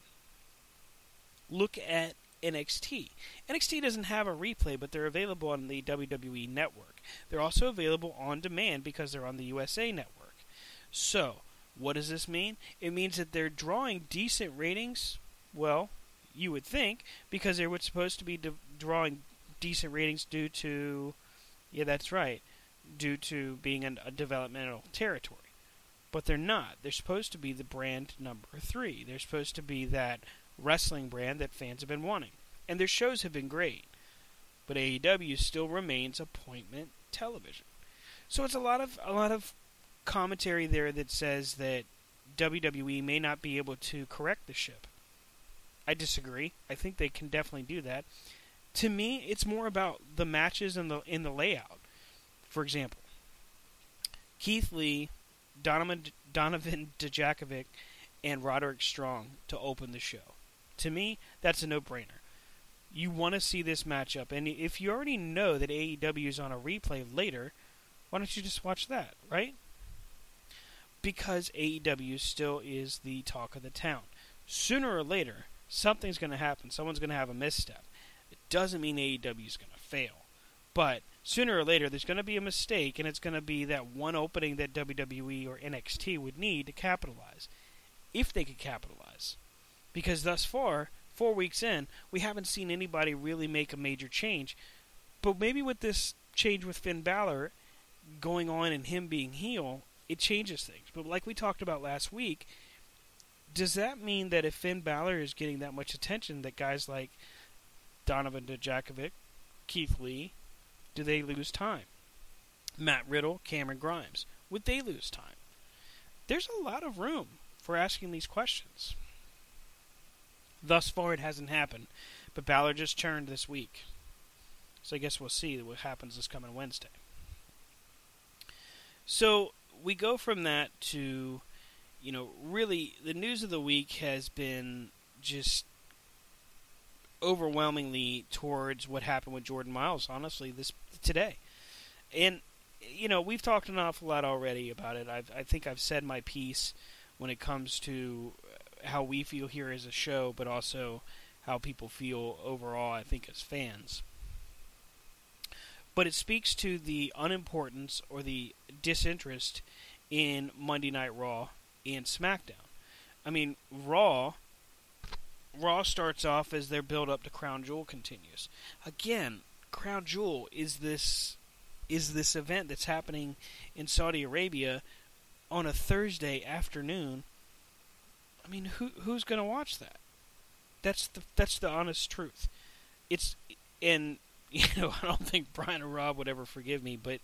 Look at NXT. NXT doesn't have a replay, but they're available on the WWE network. They're also available on demand because they're on the USA network. So, what does this mean? It means that they're drawing decent ratings. Well, you would think because they were supposed to be de- drawing decent ratings due to, yeah, that's right, due to being an, a developmental territory. But they're not. They're supposed to be the brand number three. They're supposed to be that wrestling brand that fans have been wanting. And their shows have been great. But AEW still remains appointment television. So it's a lot of a lot of commentary there that says that WWE may not be able to correct the ship. I disagree. I think they can definitely do that. To me, it's more about the matches and the in the layout. For example, Keith Lee, Donovan Donovan Dijakovic, and Roderick Strong to open the show. To me, that's a no-brainer. You want to see this matchup, and if you already know that AEW is on a replay later, why don't you just watch that, right? Because AEW still is the talk of the town. Sooner or later, something's going to happen. Someone's going to have a misstep. It doesn't mean AEW is going to fail, but sooner or later there's going to be a mistake, and it's going to be that one opening that WWE or NXT would need to capitalize, if they could capitalize. Because thus far, four weeks in, we haven't seen anybody really make a major change. But maybe with this change with Finn Balor going on and him being heel, it changes things. But like we talked about last week, does that mean that if Finn Balor is getting that much attention, that guys like Donovan Dijakovic, Keith Lee, do they lose time? Matt Riddle, Cameron Grimes, would they lose time? There's a lot of room for asking these questions. Thus far, it hasn't happened, but Balor just turned this week. So I guess we'll see what happens this coming Wednesday. So we go from that to, you know, really the news of the week has been just overwhelmingly towards what happened with Jordan Myles. Honestly, this today, and you know we've talked an awful lot already about it. I've, I think I've said my piece when it comes to how we feel here as a show, but also how people feel overall. I think as fans but it speaks to the unimportance or the disinterest in Monday Night Raw and SmackDown. I mean, Raw Raw starts off as their build up to Crown Jewel continues. Again, Crown Jewel is this is this event that's happening in Saudi Arabia on a Thursday afternoon. I mean, who who's going to watch that? That's the that's the honest truth. It's and you know, I don't think Brian or Rob would ever forgive me, but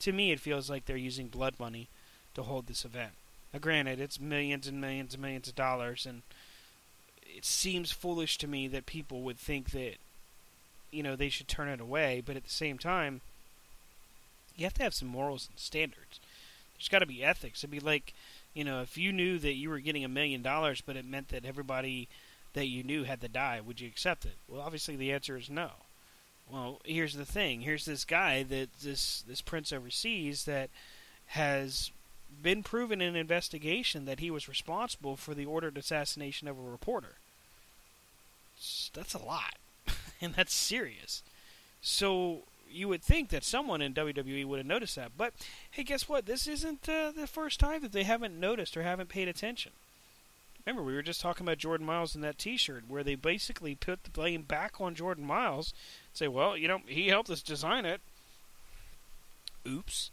to me, it feels like they're using blood money to hold this event. Now, granted, it's millions and millions and millions of dollars, and it seems foolish to me that people would think that you know they should turn it away, but at the same time, you have to have some morals and standards. There's got to be ethics. It'd be like, you know, if you knew that you were getting a million dollars, but it meant that everybody that you knew had to die, would you accept it? Well, obviously the answer is no. Well, here's the thing. Here's this guy that this this prince overseas that has been proven in an investigation that he was responsible for the ordered assassination of a reporter. That's a lot, and that's serious. So you would think that someone in WWE would have noticed that. But hey, guess what? This isn't uh, the first time that they haven't noticed or haven't paid attention. Remember, we were just talking about Jordan Myles in that T-shirt, where they basically put the blame back on Jordan Myles. Say, well, you know, he helped us design it. Oops.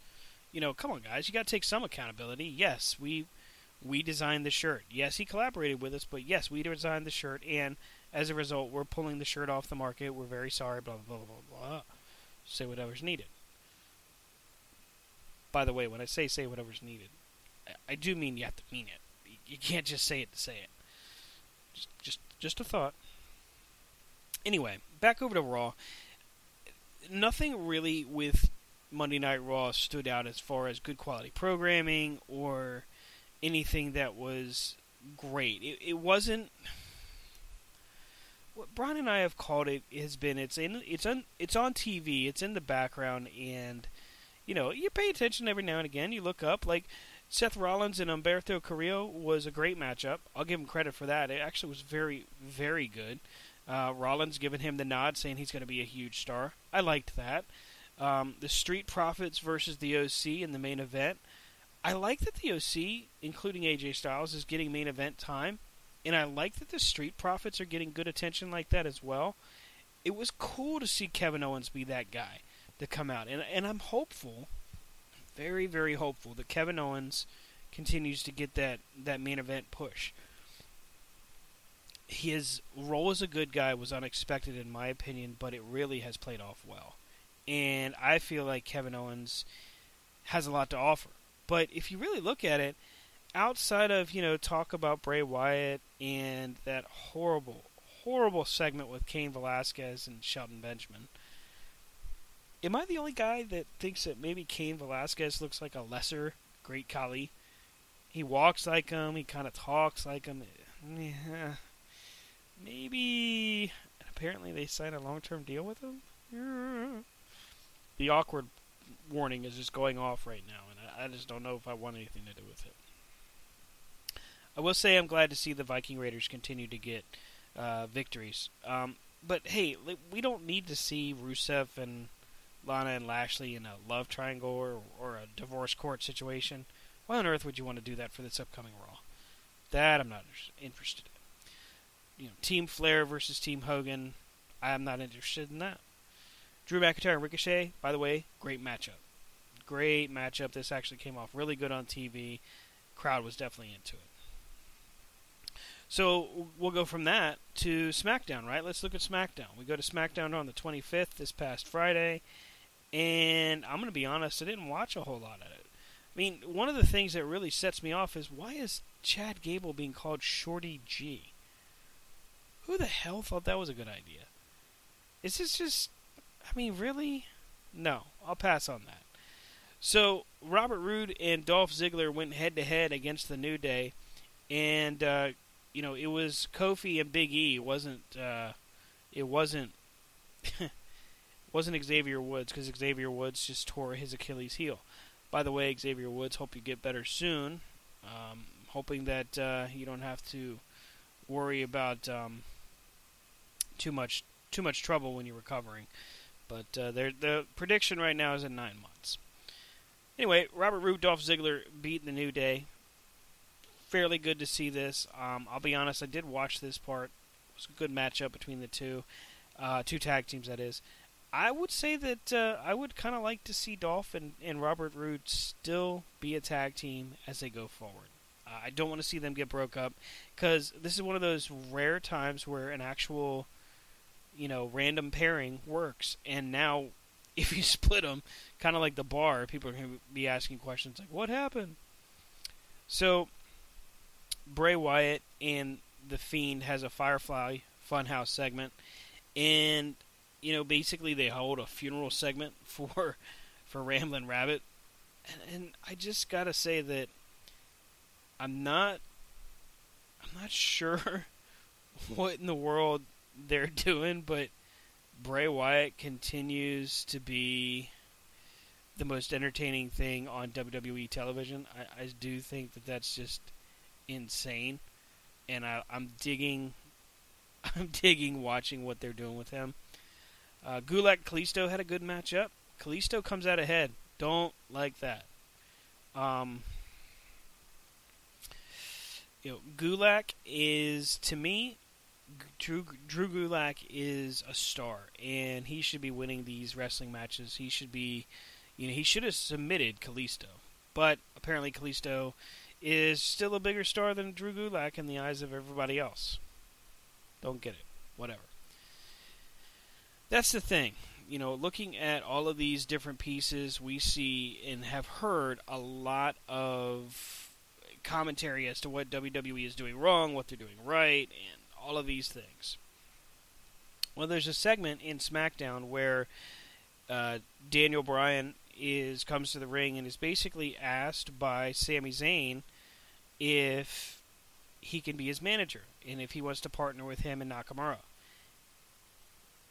You know, come on, guys, you got to take some accountability. Yes, we we designed the shirt. Yes, he collaborated with us, but yes, we designed the shirt, and as a result, we're pulling the shirt off the market. We're very sorry. Blah blah blah blah blah. Say whatever's needed. By the way, when I say say whatever's needed, I do mean you have to mean it. You can't just say it to say it. Just, just, just a thought. Anyway, back over to Raw. Nothing really with Monday Night Raw stood out as far as good quality programming or anything that was great. It, it wasn't. What Brian and I have called it has been it's in it's on it's on TV. It's in the background, and you know you pay attention every now and again. You look up like Seth Rollins and Humberto Carrillo was a great matchup. I'll give him credit for that. It actually was very, very good. Uh, Rollins giving him the nod, saying he's going to be a huge star. I liked that. Um, the Street Profits versus the OC in the main event. I like that the OC, including AJ Styles, is getting main event time, and I like that the Street Profits are getting good attention like that as well. It was cool to see Kevin Owens be that guy to come out, and and I'm hopeful very, very hopeful that Kevin Owens continues to get that, that main event push. His role as a good guy was unexpected, in my opinion, but it really has played off well. And I feel like Kevin Owens has a lot to offer. But if you really look at it, outside of, you know, talk about Bray Wyatt and that horrible, horrible segment with Cain Velasquez and Shelton Benjamin – Am I the only guy that thinks that maybe Cain Velasquez looks like a lesser Great Khali? He walks like him. He kind of talks like him. Yeah, maybe. Apparently, they signed a long-term deal with him. Yeah. The awkward warning is just going off right now, and I, I just don't know if I want anything to do with it. I will say I'm glad to see the Viking Raiders continue to get uh, victories. Um, but hey, we don't need to see Rusev and Lana and Lashley in a love triangle or, or a divorce court situation. Why on earth would you want to do that for this upcoming Raw? That I'm not interested in. You know, Team Flair versus Team Hogan. I'm not interested in that. Drew McIntyre and Ricochet, by the way, great matchup. Great matchup. This actually came off really good on TV. Crowd was definitely into it. So we'll go from that to SmackDown, right? Let's look at SmackDown. We go to SmackDown on the 25th this past Friday, and I'm going to be honest, I didn't watch a whole lot of it. I mean, one of the things that really sets me off is why is Chad Gable being called Shorty G? Who the hell thought that was a good idea? Is this just. I mean, really? No, I'll pass on that. So, Robert Roode and Dolph Ziggler went head to head against the New Day, and, uh, you know, it was Kofi and Big E. It wasn't. Uh, it wasn't. wasn't Xavier Woods because Xavier Woods just tore his Achilles heel. By the way, Xavier Woods, hope you get better soon. Um, hoping that uh, you don't have to worry about um, too much too much trouble when you're recovering. But uh, the prediction right now is in nine months. Anyway, Robert Roode, Dolph Ziggler beat the New Day. Fairly good to see this. Um, I'll be honest, I did watch this part. It was a good matchup between the two, uh, two tag teams. That is. I would say that uh, I would kind of like to see Dolph and, and Robert Roode still be a tag team as they go forward. Uh, I don't want to see them get broke up because this is one of those rare times where an actual, you know, random pairing works. And now, if you split them, kind of like the bar, people are going to be asking questions like, "What happened?" So, Bray Wyatt and the Fiend has a Firefly Funhouse segment, and you know, basically they hold a funeral segment for for Ramblin' Rabbit, and, and I just gotta say that I'm not I'm not sure what in the world they're doing, but Bray Wyatt continues to be the most entertaining thing on WWE television. I, I do think that that's just insane, and I, I'm digging. I'm digging watching what they're doing with him. Uh, Gulak Kalisto had a good matchup. Kalisto comes out ahead. Don't like that. Um, you know, Gulak is to me, Drew Drew Gulak is a star, and he should be winning these wrestling matches. He should be, you know, he should have submitted Kalisto, but apparently Kalisto is still a bigger star than Drew Gulak in the eyes of everybody else. Don't get it. Whatever. That's the thing. You know, looking at all of these different pieces, we see and have heard a lot of commentary as to what WWE is doing wrong, what they're doing right, and all of these things. Well, there's a segment in SmackDown where uh, Daniel Bryan is comes to the ring and is basically asked by Sami Zayn if he can be his manager and if he wants to partner with him and Nakamura.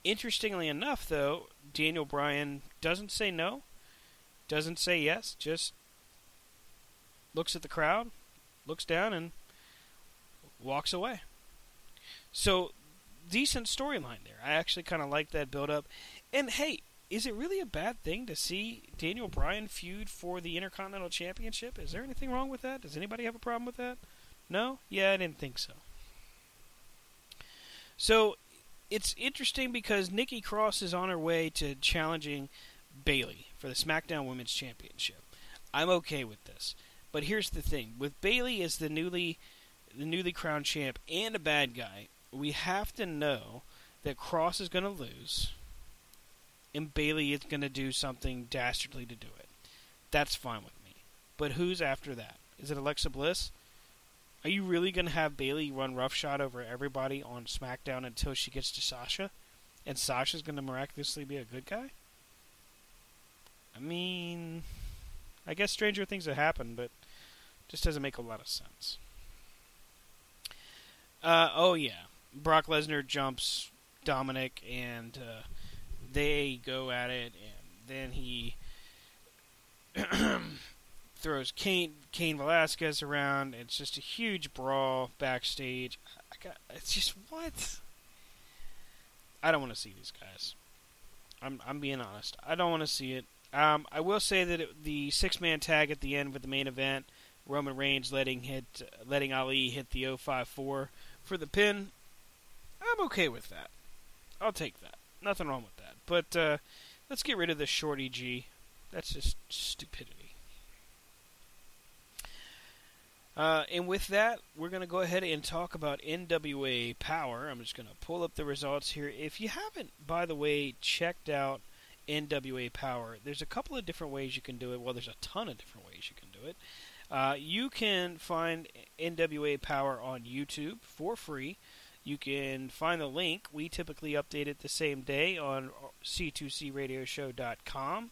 Interestingly enough, though, Daniel Bryan doesn't say no, doesn't say yes, just looks at the crowd, looks down, and walks away. So, decent storyline there. I actually kind of like that build up. And hey, is it really a bad thing to see Daniel Bryan feud for the Intercontinental Championship? Is there anything wrong with that? Does anybody have a problem with that? No? Yeah, I didn't think so. So it's interesting because Nikki Cross is on her way to challenging Bayley for the SmackDown Women's Championship. I'm okay with this. But here's the thing: with Bayley as the newly the newly crowned champ and a bad guy, we have to know that Cross is going to lose, and Bayley is going to do something dastardly to do it. That's fine with me. But who's after that? Is it Alexa Bliss? Are you really going to have Bayley run roughshod over everybody on SmackDown until she gets to Sasha? And Sasha's going to miraculously be a good guy? I mean, I guess stranger things have happened, but just doesn't make a lot of sense. Uh, oh, yeah. Brock Lesnar jumps Dominic, and uh, they go at it, and then he throws Cain Cain Velasquez around. It's just a huge brawl backstage. Got, it's just what? I don't want to see these guys. I'm I'm being honest. I don't want to see it. Um, I will say that it, the six man tag at the end with the main event, Roman Reigns letting hit letting Ali hit the 054 for the pin. I'm okay with that. I'll take that. Nothing wrong with that. But uh, let's get rid of this shorty G. That's just stupidity. Uh, and with that, we're going to go ahead and talk about NWA Power. I'm just going to pull up the results here. If you haven't, by the way, checked out NWA Power, there's a couple of different ways you can do it. Well, there's a ton of different ways you can do it. Uh, you can find NWA Power on YouTube for free. You can find the link. We typically update it the same day on C2CRadioshow.com.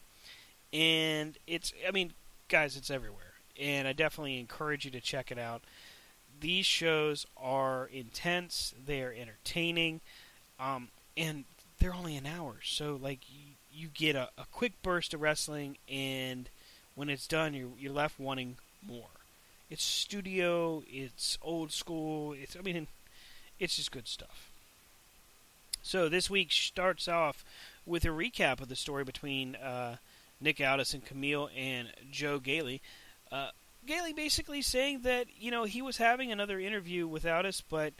And it's, I mean, guys, it's everywhere and I definitely encourage you to check it out. These shows are intense, they are entertaining, um, and they're only an hour. So, like, you, you get a, a quick burst of wrestling, and when it's done, you're, you're left wanting more. It's studio, it's old school, it's, I mean, it's just good stuff. So, this week starts off with a recap of the story between uh, Nick Aldis and Kamille and Joe Gailey. Uh, Gailey basically saying that you know he was having another interview without us, but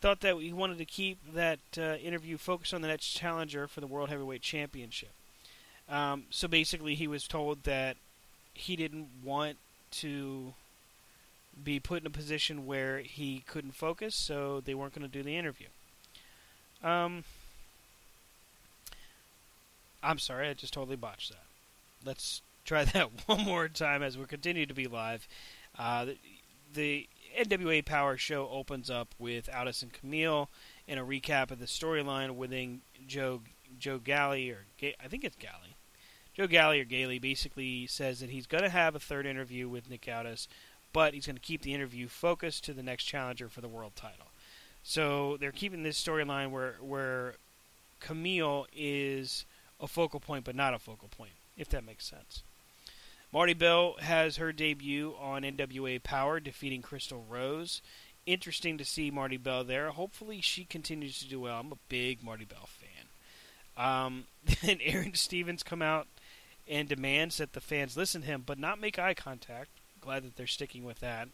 thought that he wanted to keep that uh, interview focused on the next challenger for the World Heavyweight Championship. Um, so basically, he was told that he didn't want to be put in a position where he couldn't focus, so they weren't going to do the interview. Um, I'm sorry, I just totally botched that. Let's try that one more time as we continue to be live. Uh, the, the, NWA Power show opens up with Aldis and Kamille and a recap of the storyline winning Joe Joe Galley or Ga- I think it's Galley. Joe Galley or Gailey basically says that he's going to have a third interview with Nick Aldis, but he's going to keep the interview focused to the next challenger for the world title. So they're keeping this storyline where where Kamille is a focal point, but not a focal point, if that makes sense. Marti Belle has her debut on NWA Power, defeating Crystal Rose. Interesting to see Marti Belle there. Hopefully, she continues to do well. I'm a big Marti Belle fan. Um, then Aron Stevens come out and demands that the fans listen to him, but not make eye contact. Glad that they're sticking with that.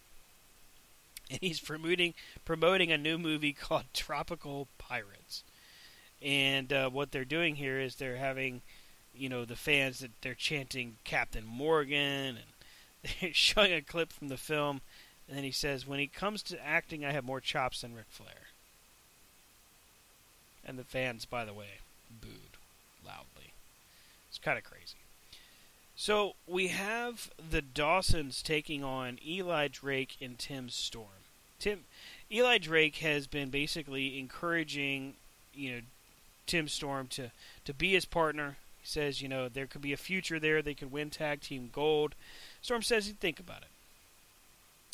And he's promoting promoting a new movie called Tropical Pirates. And uh, what they're doing here is they're having you know the fans that they're chanting Captain Morgan and they're showing a clip from the film and then he says when it comes to acting I have more chops than Ric Flair. And the fans by the way booed loudly. It's kind of crazy. So we have the Dawsons taking on Eli Drake and Tim Storm. Tim Eli Drake has been basically encouraging, you know, Tim Storm to to be his partner, He says, you know, there could be a future there. They could win tag team gold. Storm says he'd think about it.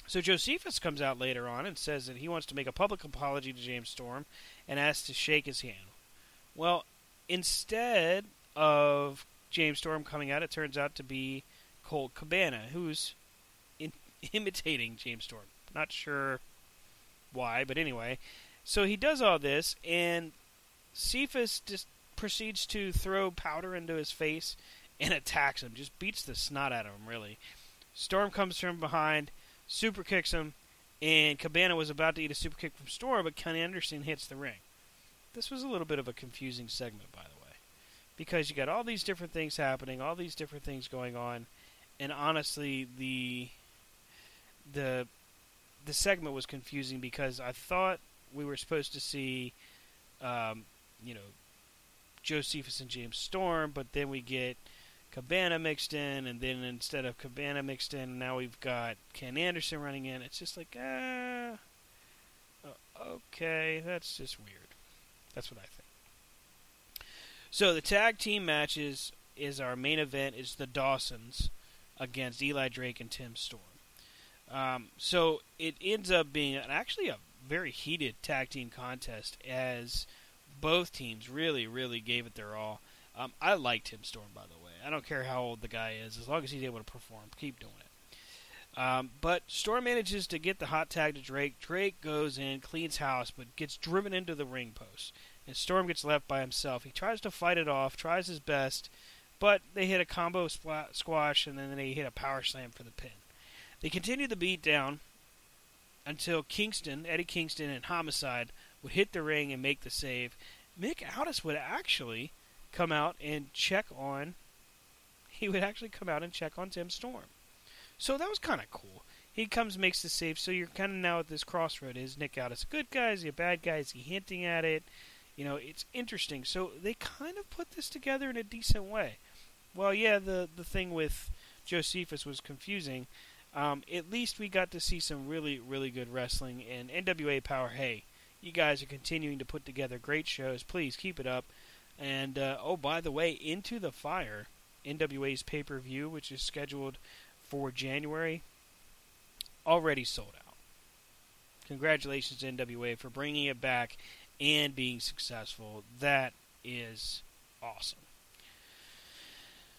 So Jocephus comes out later on and says that he wants to make a public apology to James Storm and asks to shake his hand. Well, instead of James Storm coming out, it turns out to be Colt Cabana, who's in, imitating James Storm. Not sure why, but anyway. So he does all this, and Cephas just proceeds to throw powder into his face and attacks him. Just beats the snot out of him, really. Storm comes from behind, super kicks him, and Cabana was about to eat a super kick from Storm, but Kenny Anderson hits the ring. This was a little bit of a confusing segment, by the way, because you got all these different things happening, all these different things going on, and honestly, the the the segment was confusing because I thought we were supposed to see, um, you know, Jocephus and James Storm, but then we get Cabana mixed in, and then instead of Cabana mixed in, now we've got Ken Anderson running in. It's just like, ah, uh, okay, that's just weird. That's what I think. So the tag team matches is our main event is the Dawsons against Eli Drake and Tim Storm. Um, so it ends up being actually a very heated tag team contest as both teams really, really gave it their all. Um, I like Tim Storm, by the way. I don't care how old the guy is, as long as he's able to perform, keep doing it. Um, but Storm manages to get the hot tag to Drake. Drake goes in, cleans house, but gets driven into the ring post. And Storm gets left by himself. He tries to fight it off, tries his best, but they hit a combo squash and then they hit a power slam for the pin. They continue the beat down until Kingston, Eddie Kingston, and Homicide would hit the ring and make the save. Nick Aldis would actually come out and check on. He would actually come out and check on Tim Storm. So that was kind of cool. He comes, makes the save. So you're kind of now at this crossroad: is Nick Aldis a good guy? Is he a bad guy? Is he hinting at it? You know, it's interesting. So they kind of put this together in a decent way. Well, yeah, the the thing with Jocephus was confusing. Um, at least we got to see some really, really good wrestling. And NWA Power, hey, you guys are continuing to put together great shows. Please keep it up. And uh, oh, by the way, Into the Fire, NWA's pay per view, which is scheduled for January, already sold out. Congratulations NWA for bringing it back and being successful. That is awesome.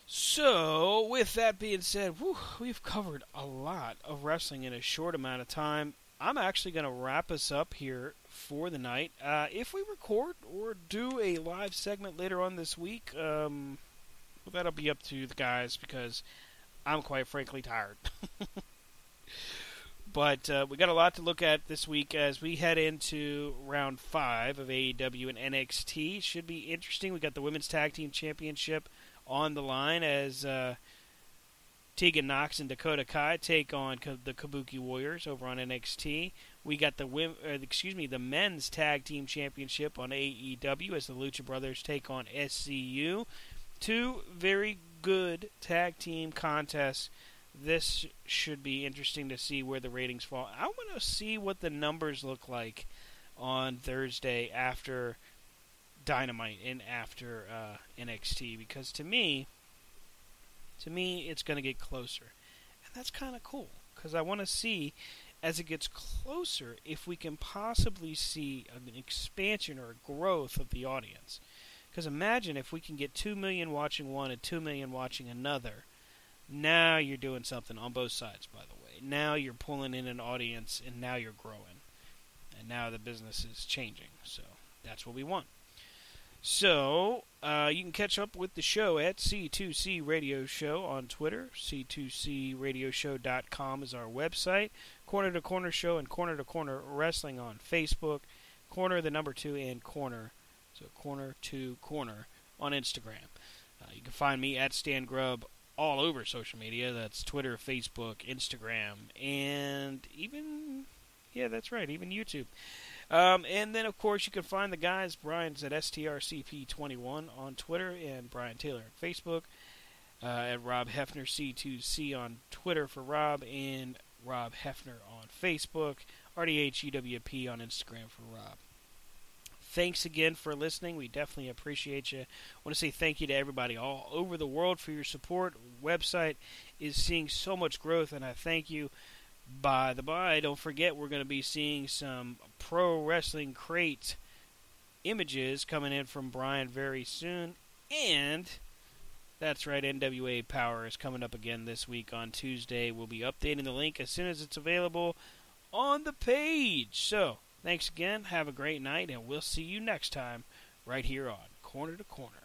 So, with that being said, whew, we've covered a lot of wrestling in a short amount of time. I'm actually going to wrap us up here for the night. Uh, if we record or do a live segment later on this week, um, well, that'll be up to the guys because I'm quite frankly tired. but uh, we got a lot to look at this week as we head into round five of AEW and NXT. Should be interesting. We got the Women's Tag Team Championship on the line as uh, Tegan Nox and Dakota Kai take on the Kabuki Warriors over on NXT. We got the uh, excuse me the men's tag team championship on AEW as the Lucha Brothers take on SCU. Two very good tag team contests. This should be interesting to see where the ratings fall. I want to see what the numbers look like on Thursday after Dynamite and after uh, NXT because to me, to me, it's going to get closer, and that's kind of cool because I want to see as it gets closer if we can possibly see an expansion or a growth of the audience. Because imagine if we can get two million watching one and two million watching another. Now you're doing something on both sides, by the way. Now you're pulling in an audience, and now you're growing, and now the business is changing. So that's what we want. So, uh, you can catch up with the show at C2C Radio Show on Twitter. C2CRadioshow.com is our website. Corner to Corner Show and Corner to Corner Wrestling on Facebook. Corner, the number two, and Corner. So, Corner to Corner on Instagram. Uh, you can find me at Stan Grubb all over social media. That's Twitter, Facebook, Instagram, and even, yeah, that's right, even YouTube. Um, and then, of course, you can find the guys. Brian's at STRCP21 on Twitter and Brian Taylor on Facebook. Uh, at Rob Hefner C2C on Twitter for Rob and Rob Hefner on Facebook. RDHEWP on Instagram for Rob. Thanks again for listening. We definitely appreciate you. I want to say thank you to everybody all over the world for your support. Website is seeing so much growth, and I thank you. By the by, don't forget we're going to be seeing some pro wrestling crate images coming in from Brian very soon. And that's right, NWA Power is coming up again this week on Tuesday. We'll be updating the link as soon as it's available on the page. So, thanks again. Have a great night, and we'll see you next time right here on Corner to Corner.